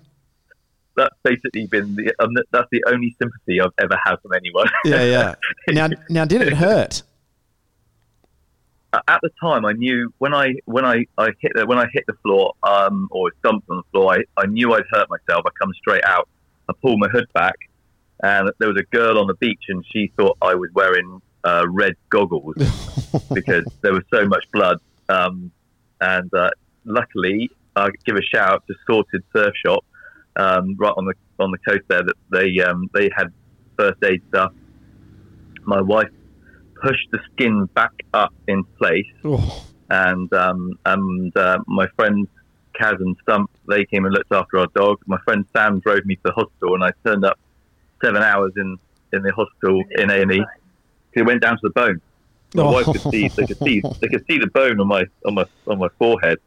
that's basically been the um, that's the only sympathy I've ever had from anyone Yeah, yeah. now, now, did it hurt? at the time, I knew when I when I, I hit the, when I hit the floor um, or dumped on the floor, I, I knew I'd hurt myself. I come straight out. I pulled my hood back, and there was a girl on the beach, and she thought I was wearing uh, red goggles because there was so much blood. Um, and uh, luckily, I give a shout out to Sorted Surf Shop um, right on the on the coast there. That they um, they had first aid stuff. My wife pushed the skin back up in place, and um, and uh, my friends Kaz and Stump they came and looked after our dog. My friend Sam drove me to the hospital, and I turned up seven hours in in the hospital in A and E. It went down to the bone. My wife could see they could see they could see the bone on my on my on my forehead.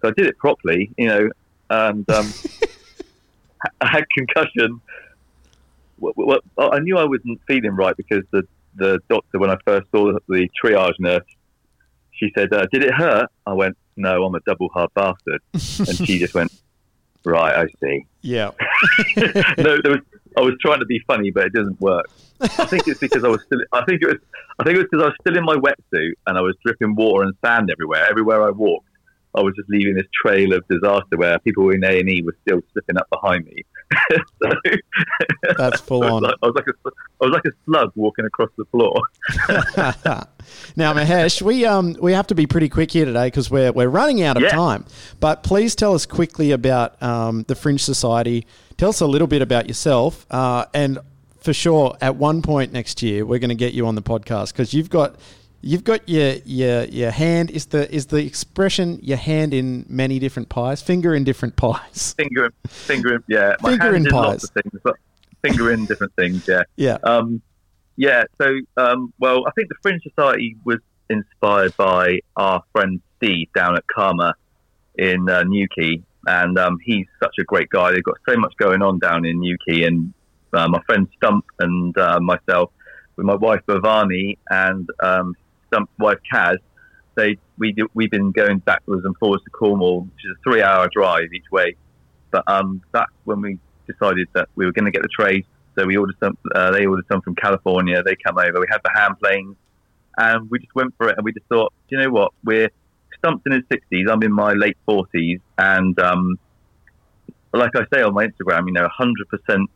So I did it properly, you know, and um, I had concussion. Well, well, I knew I wasn't feeling right because the the doctor, when I first saw the, the triage nurse, she said, uh, "Did it hurt?" I went, "No, I'm a double hard bastard," and she just went, "Right, I see." Yeah. no, there was. I was trying to be funny, but it doesn't work. I think it's because I was still. I think it was. I think it was because I was still in my wetsuit and I was dripping water and sand everywhere. Everywhere I walked, I was just leaving this trail of disaster where people in A and E were still slipping up behind me. That's full I was on. like- I was like a, I was like a slug walking across the floor. now, Mahesh, we um we have to be pretty quick here today because we're we're running out of Yeah. time. But please tell us quickly about um, the Fringe Society. Tell us a little bit about yourself, uh, and for sure, at one point next year, we're going to get you on the podcast because you've got you've got your your your hand is the is the expression your hand in many different pies, finger in different pies. Finger, in- finger, in, yeah. My Finger in pies. of things, but finger in different things. Yeah. Yeah. Um, yeah. So, um, well, I think the Fringe Society was inspired by our friend Steve down at Karma in uh, Newquay, and um, he's such a great guy. They've got so much going on down in Newquay, and uh, my friend Stump and uh, myself, with my wife Bhavani and um, Stump's wife Kaz, they we we've been going backwards and forwards to Cornwall, which is a three-hour drive each way. But um, that's when we decided that we were going to get the trays. So we ordered some. Uh, they ordered some from California. They come over. We had the hand planes, and we just went for it. And we just thought, you know what? We're stumped in his sixties. I'm in my late forties, and um, like I say on my Instagram, you know, hundred percent.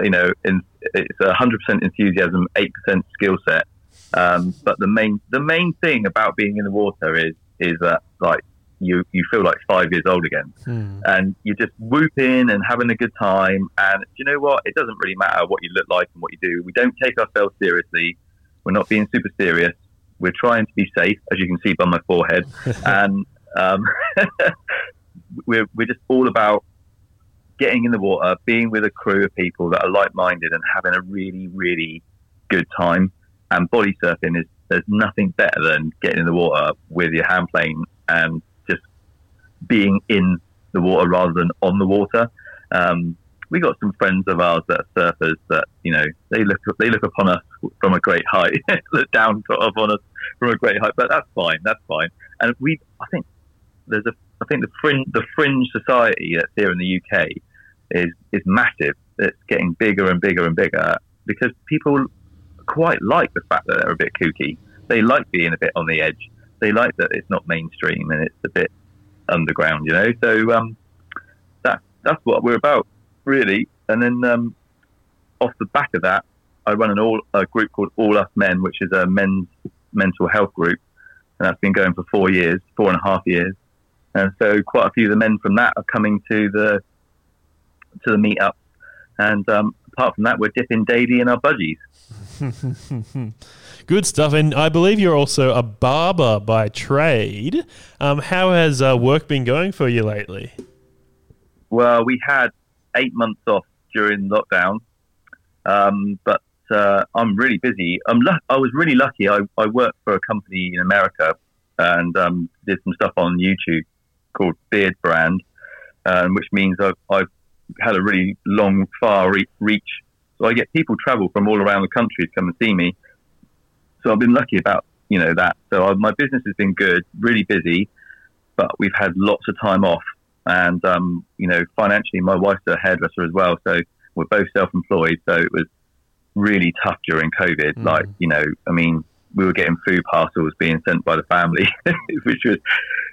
You know, in, it's hundred percent enthusiasm, eight percent skill set. Um, but the main the main thing about being in the water is is that like you you feel like five years old again and you're just whooping and having a good time. And do you know what? It doesn't really matter what you look like and what you do. We don't take ourselves seriously. We're not being super serious. We're trying to be safe, as you can see by my forehead. and um, we're, we're just all about getting in the water, being with a crew of people that are like minded and having a really, really good time. And body surfing is there's nothing better than getting in the water with your hand plane and just being in the water rather than on the water. Um, we got some friends of ours that are surfers that you know they look they look upon us from a great height, look down sort of on us from a great height, but that's fine, that's fine. And we, I think there's a, I think the fringe the fringe society that's here in the UK is is massive. It's getting bigger and bigger and bigger because people quite like the fact that they're a bit kooky. They like being a bit on the edge. They like that it's not mainstream and it's a bit underground, you know. So um, that that's what we're about, really. And then um, off the back of that, I run an all a group called All Us Men, which is a men's mental health group, and that's been going for four years, four and a half years. And so quite a few of the men from that are coming to the to the meetup. And um, apart from that, we're dipping daily in our budgies. Good stuff. And I believe you're also a barber by trade. Um, how has uh, work been going for you lately? Well, we had eight months off during lockdown, um, but uh, I'm really busy. I'm lu- I was really lucky. I, I worked for a company in America and um, did some stuff on YouTube called Beardbrand, um, which means I've, I've had a really long, far re- reach. So I get people travel from all around the country to come and see me. So I've been lucky about you know that. So I, my business has been good, really busy, but we've had lots of time off. And um, you know, financially, my wife's a hairdresser as well, so we're both self-employed. So it was really tough during COVID. Like you know, I mean, we were getting food parcels being sent by the family, which was,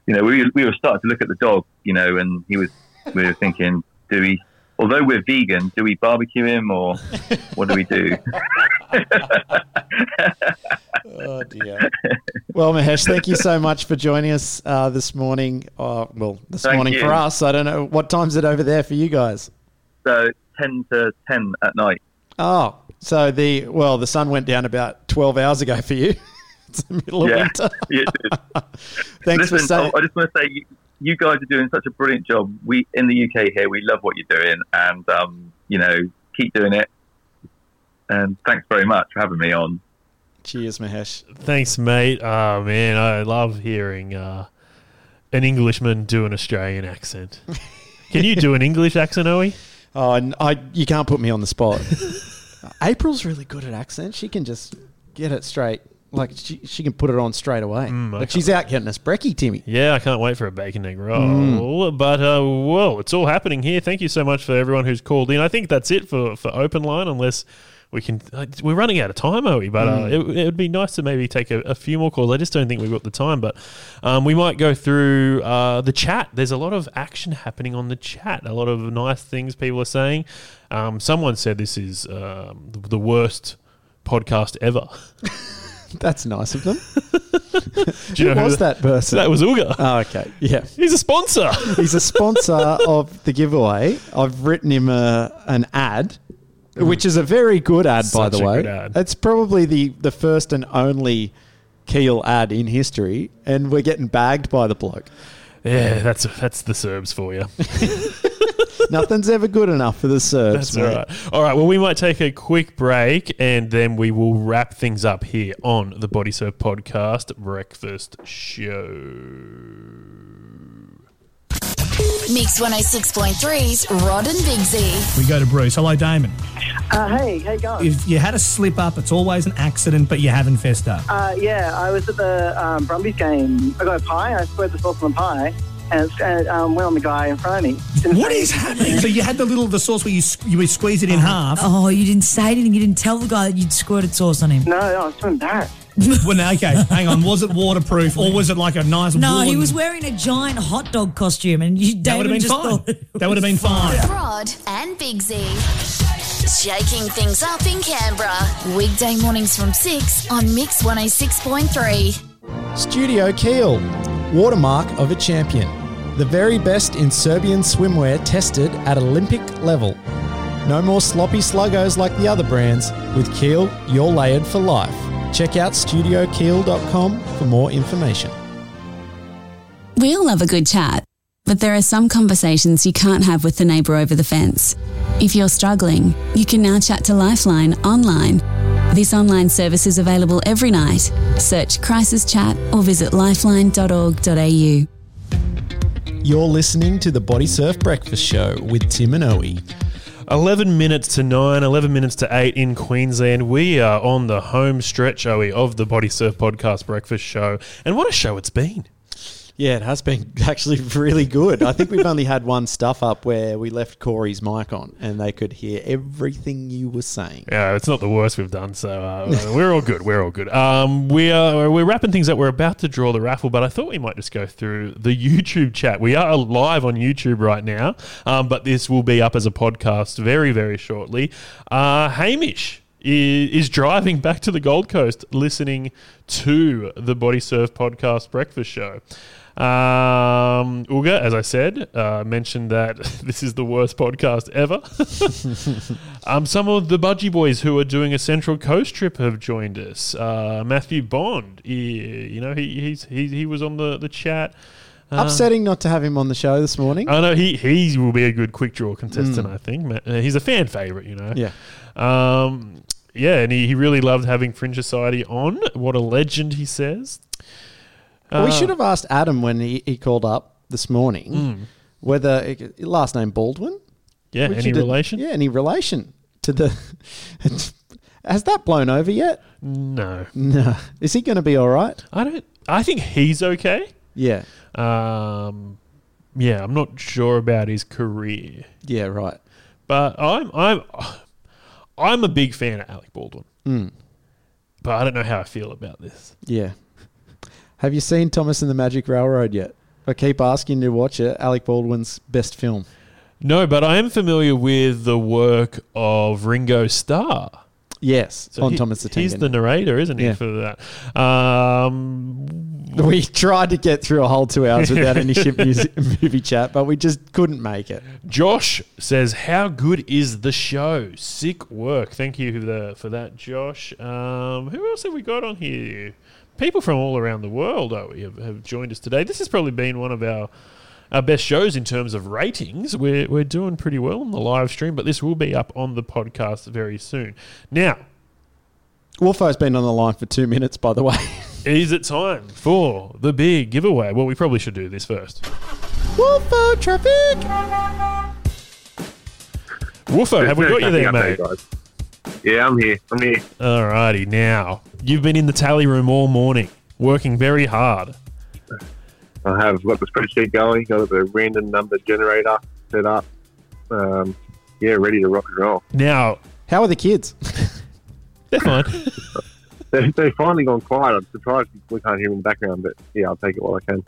you know, we we were starting to look at the dog, you know, and he was, we were thinking, do we? Although we're vegan, do we barbecue him or what do we do? Oh dear. Well, Mahesh, thank you so much for joining us uh, this morning. Uh, well, this Thank morning you. for us. I don't know what time's it over there for you guys. So ten to ten at night. Oh, so the well, the sun went down about twelve hours ago for you. it's the middle of Yeah. winter. Yeah, it. Thanks Listen, for saying. I I just want to say you, you guys are doing such a brilliant job. We in the UK here, we love what you're doing, and um, you know, keep doing it. And thanks very much for having me on. Cheers, Mahesh. Thanks, mate. Oh, man, I love hearing uh, an Englishman do an Australian accent. Can you do an English accent, Owie? Oh, and I you can't put me on the spot. April's really good at accents. She can just get it straight. Like she, she can put it on straight away. Mm, she's out getting us brekkie, Timmy. Yeah, I can't wait for a bacon egg roll. Mm. But uh, well, it's all happening here. Thank you so much for everyone who's called in. I think that's it for for open line, unless we can. Uh, we're running out of time, are we? But uh, Mm. it, it would be nice to maybe take a, a few more calls. I just don't think we've got the time, but um, we might go through uh, the chat. There's a lot of action happening on the chat. A lot of nice things people are saying. Um, someone said this is um, the worst podcast ever. That's nice of them. Do you Who know who was the- that person? That was Uga. Oh, okay. Yeah. He's a sponsor. He's a sponsor of the giveaway. I've written him a, an ad, mm. which is a very good ad, by Such the a way. good ad. It's probably the, the first and only Keel ad in history, and we're getting bagged by the bloke. Yeah, that's that's the Serbs for you. Nothing's ever good enough for the Serbs. That's mate. right. All right. Well, we might take a quick break and then we will wrap things up here on the Body Surf Podcast Breakfast Show. Mix 106.3's Rod and Big Z. We go to Bruce. Hello, Damon. Uh, hey, how you going? If you had a slip up, it's always an accident, but you haven't fessed up. Uh, yeah, I was at the um, Brumbies game. I got a pie. I spread the sauce on the pie, and it and, um, went on the guy in front of me. Didn't What say is anything. happening? So you had the little the sauce where you you would squeeze it in half. Oh, you didn't say anything. You didn't tell the guy that you'd squirted sauce on him. No, no, I was too embarrassed. well, no, okay, hang on. Was it waterproof or was it like a nice? No, he was wearing a giant hot dog costume, and you, That would have been just fine. That would have been fine. Rod and Big Z. Shaking things up in Canberra. Weekday mornings from 6 on Mix 106.3. Studio Keel, watermark of a champion. The very best in Serbian swimwear tested at Olympic level. No more sloppy sluggos like the other brands. With Keel, you're layered for life. Check out studiokeel.com for more information. We all love a good chat, but there are some conversations you can't have with the neighbour over the fence. If you're struggling, you can now chat to Lifeline online. This online service is available every night. Search Crisis Chat or visit lifeline.org.au. You're listening to the Body Surf Breakfast Show with Tim and Owie. 11 minutes to 9, 11 minutes to 8 in Queensland. We are on the home stretch, are we, of the Body Surf Podcast Breakfast Show. And what a show it's been. Yeah, it has been actually really good. I think we've only had one stuff up where we left Corey's mic on and they could hear everything you were saying. Yeah, it's not the worst we've done, so uh, we're all good. We're all good. Um, we are we're wrapping things up. We're about to draw the raffle, but I thought we might just go through the YouTube chat. We are live on YouTube right now, um, but this will be up as a podcast very very shortly. Uh, Hamish is, is driving back to the Gold Coast, listening to the Body Surf Podcast Breakfast Show. Um, Uga, as I said, uh, mentioned that this is the worst podcast ever. um, some of the Budgie Boys who are doing a Central Coast trip have joined us. Uh, Matthew Bond, he, you know, he he's, he he was on the the chat. Uh, Upsetting not to have him on the show this morning. I know he he will be a good quick draw contestant. Mm. I think uh, he's a fan favorite. You know. Yeah. Um. Yeah, and he, he really loved having Fringe Society on. What a legend, he says. Well, we Uh, should have asked Adam when he, he called up this morning Mm. whether last name Baldwin. Yeah, Which any did- relation? Yeah, any relation to the. Has that blown over yet? No. No. Is he going to be all right? I don't. I think he's okay. Yeah. Um. Yeah, I'm not sure about his career. Yeah, right. But I'm I'm I'm a big fan of Alec Baldwin. Mm. But I don't know how I feel about this. Yeah. Have you seen Thomas and the Magic Railroad yet? I keep asking you to watch it. Alec Baldwin's best film. No, but I am familiar with the work of Ringo Starr. Yes, on he- Thomas the Tank He's the narrator, isn't he, Yeah. for that? Um, We tried to get through a whole two hours without any ship music, movie chat, but we just couldn't make it. Josh says, "How good is the show? Sick work. Thank you for, the, for that, Josh. Um, who else have we got on here? People from all around the world oh, have, have joined us today. This has probably been one of our our best shows in terms of ratings. We're we're doing pretty well on the live stream, but this will be up on the podcast very soon. Now, Wolfo's been on the line for two minutes, by the way. is it time for the big giveaway? Well, we probably should do this first. Wolfo traffic. Wolfo, have we got you there, mate? Yeah, I'm here. I'm here. Alrighty, now you've been in the tally room all morning, working very hard. I have got the spreadsheet going, got the random number generator set up. Um, yeah, ready to rock and roll. Now, how are the kids? They're fine. they, they've finally gone quiet. I'm surprised we can't hear them in the background, but yeah, I'll take it while I can.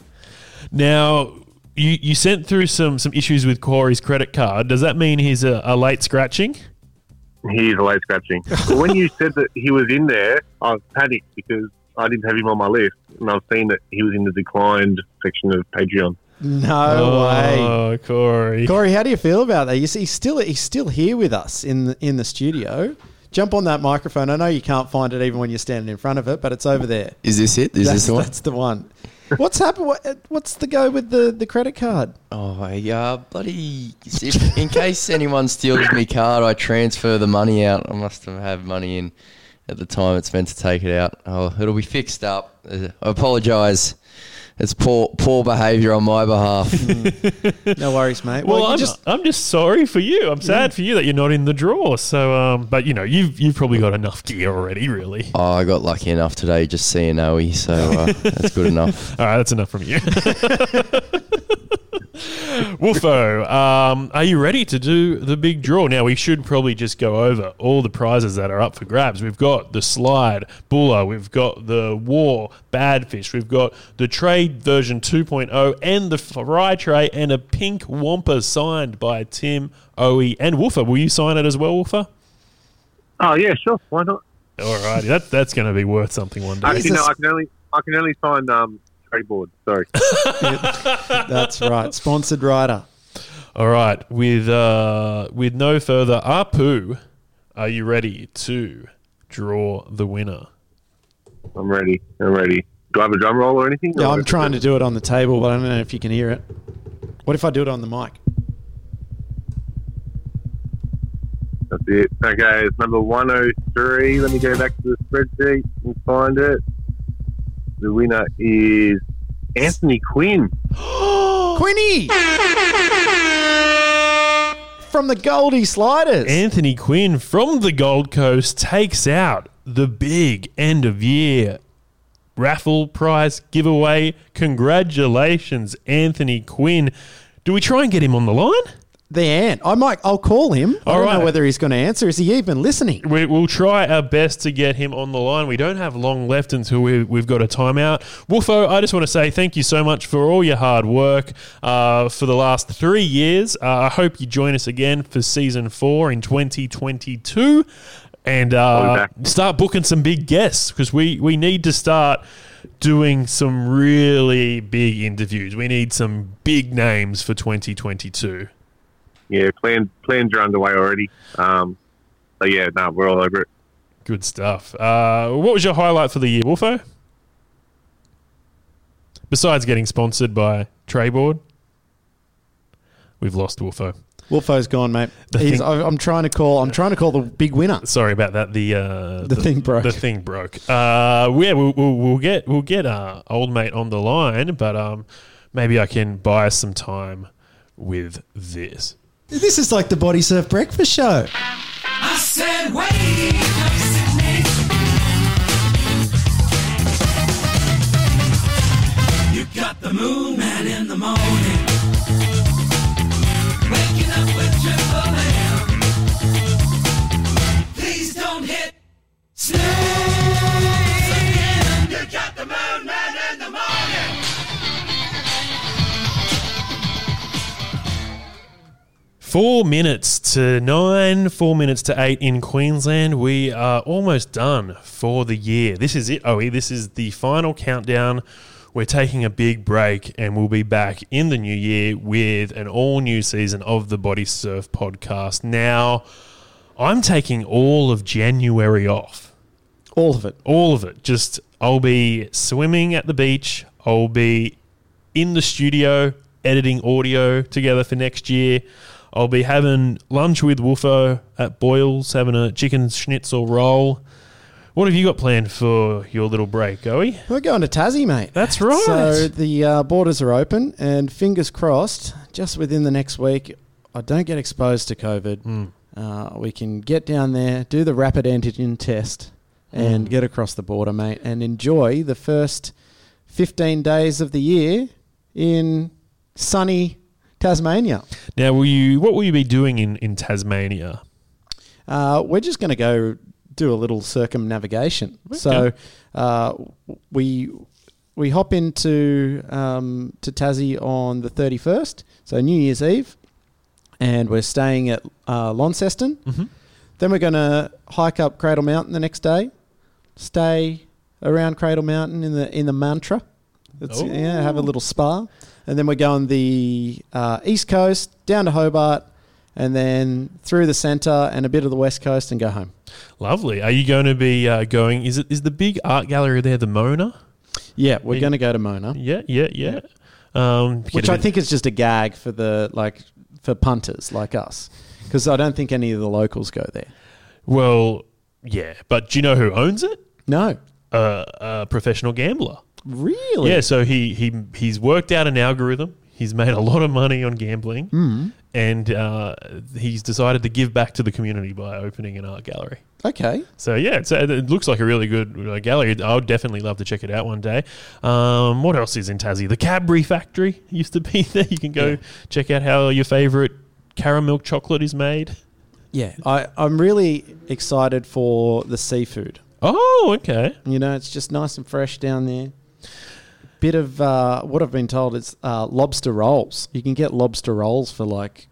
Now, you, you sent through some, some issues with Corey's credit card. Does that mean he's a, a late scratching? He's a late scratching. but when you said that he was in there, I was panicked because I didn't have him on my list, and I've seen that he was in the declined section of Patreon. No oh, way. Oh, Corey. Corey, how do you feel about that? You see, he's still he's still here with us in the, in the studio. Jump on that microphone. I know you can't find it even when you're standing in front of it, but it's over there. Is this it? Is that's, this the one? That's the one. What's happened? What, what's the go with the, the credit card? Oh, yeah, bloody. If, in case anyone steals my card, I transfer the money out. I must have had money in at the time it's meant to take it out. Oh, it'll be fixed up. Uh, I apologise. It's poor poor behaviour on my behalf. No worries, mate. Well, you I'm, just I'm just sorry for you. I'm sad for you that you're not in the draw. So, um, but you know, you've you've probably got enough gear already, really. Oh, I got lucky enough today just seeing Owie, so uh, that's good enough. All right, that's enough from you. Wolfo, um, are you ready to do the big draw? Now, we should probably just go over all the prizes that are up for grabs. We've got the slide, Buller, we've got the War, Badfish, we've got the Trade version 2.0, and the Fry Tray, and a pink Wampa signed by Tim, Owie, and Wolfo. Will you sign it as well, Wolfo? Oh yeah, sure. Why not? Alrighty, that, that's going to be worth something one day. Actually, no, I can only I can only sign um, trade board. Sorry. that's right. Sponsored rider. All right, with uh, with no further apu, are you ready to draw the winner? I'm ready. I'm ready. Do I have a drum roll or anything? Yeah, Or I'm trying to do it on the table, but I don't know if you can hear it. What if I do it on the mic? That's it. Okay, it's number 103. Let me go back to the spreadsheet and find it. The winner is Anthony Quinn. Quinny! From the Goldie Sliders. Anthony Quinn from the Gold Coast takes out the big end of year raffle prize giveaway. Congratulations, Anthony Quinn. Do we try and get him on the line? The ant. I might. I'll call him. I All don't right. know whether he's going to answer. Is he even listening? We, we'll try our best to get him on the line. We don't have long left until we, we've got a timeout. Wolfo, I just want to say thank you so much for all your hard work uh, for the last three years. Uh, I hope you join us again for season four in 2022 and uh, start booking some big guests because we, we need to start doing some really big interviews. We need some big names for 2022. Yeah, plan, plans are underway already. Um, so yeah, no, we're all over it. Good stuff. Uh, what was your highlight for the year, Wolfo? Besides getting sponsored by Trayboard, we've lost Wolfo. Wolfo's gone, mate. He's, thing- I, I'm trying to call. I'm trying to call the big winner. Sorry about that. The uh, The thing broke. The thing broke. Uh, yeah, we'll, we'll, we'll get we'll get uh, old mate on the line, but um, maybe I can buy some time with this. This is like the Body Surf Breakfast Show. I said, wait. You got the moon man in the morning. Waking up with. Please don't hit again. You got the moon man Four minutes to nine, four minutes to eight in Queensland. We are almost done for the year. This is it, Owie. This is the final countdown. We're taking a big break and we'll be back in the new year with an all new season of the Body Surf podcast. Now, I'm taking all of January off. All of it. All of it. Just, I'll be swimming at the beach. I'll be in the studio editing audio together for next year. I'll be having lunch with Wolfo at Boyle's, having a chicken schnitzel roll. What have you got planned for your little break, Goey? We're going to Tassie, mate. That's right. So the uh, borders are open, and fingers crossed, just within the next week, I don't get exposed to COVID. Hmm. Uh, we can get down there, do the rapid antigen test, and Mm. get across the border, mate, and enjoy the first 15 days of the year in sunny Tasmania. Now, will you? What will you be doing in, in Tasmania? Uh, we're just going to go do a little circumnavigation. So uh, we we hop into um, to Tassie on the thirty first, so New Year's Eve, and we're staying at uh, Launceston. Mhm. Then we're going to hike up Cradle Mountain the next day, stay around Cradle Mountain in the in the Mantra. It's, yeah, have a little spa, and then we're going the uh, east coast down to Hobart, and then through the centre and a bit of the west coast, and go home. Lovely. Are you going to be uh, going? Is it is the big art gallery there the Mona? Yeah, we're going to go to Mona. Yeah, yeah, yeah. Um, which I think is just a gag for the like for punters like us, because I don't think any of the locals go there. Well, yeah, but do you know who owns it? No, uh, a professional gambler. Really? Yeah. So he he he's worked out an algorithm. He's made a lot of money on gambling, Mm. and uh, he's decided to give back to the community by opening an art gallery. Okay. So yeah, it's, uh, it looks like a really good uh, gallery. I would definitely love to check it out one day. Um, what else is in Tassie? The Cadbury factory used to be there. You can go check out how your favourite caramel chocolate is made. Yeah, I, I'm really excited for the seafood. Oh, okay. You know, it's just nice and fresh down there. Bit of uh, what I've been told is uh, lobster rolls. You can get lobster rolls for like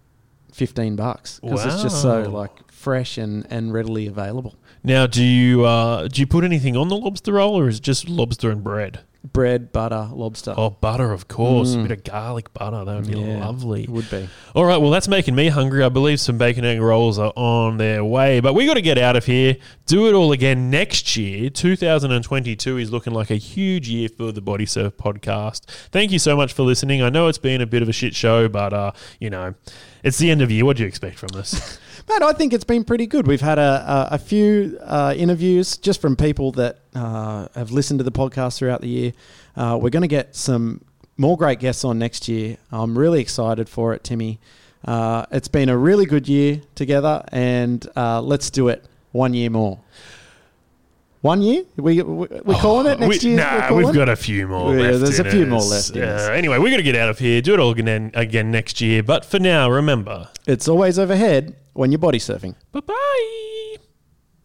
fifteen bucks because it's just so like fresh and, and readily available. Now, do you uh, do you put anything on the lobster roll, or is it just lobster and bread? Bread, butter, lobster. Oh, butter, of course. Mm. A bit of garlic butter. That would be Yeah, lovely. it would be. All right. Well, that's making me hungry. I believe some bacon egg rolls are on their way. But we got to get out of here. Do it all again next year. 2022 is looking like a huge year for the Body Surf podcast. Thank you so much for listening. I know it's been a bit of a shit show, but, uh, you know, it's the end of year. What do you expect from us? Man, I think it's been pretty good. We've had a, a, a few uh, interviews just from people that uh, have listened to the podcast throughout the year. Uh, we're going to get some more great guests on next year. I'm really excited for it, Timmy. Uh, it's been a really good year together, and uh, let's do it one year more. One year? We, we, we're calling it next We- year? Nah, we've got a few more Yeah, there's a few more left us. Uh, anyway, we're going to get out of here. Do it all again, again next year. But for now, remember. It's always overhead when you're body surfing. Bye bye.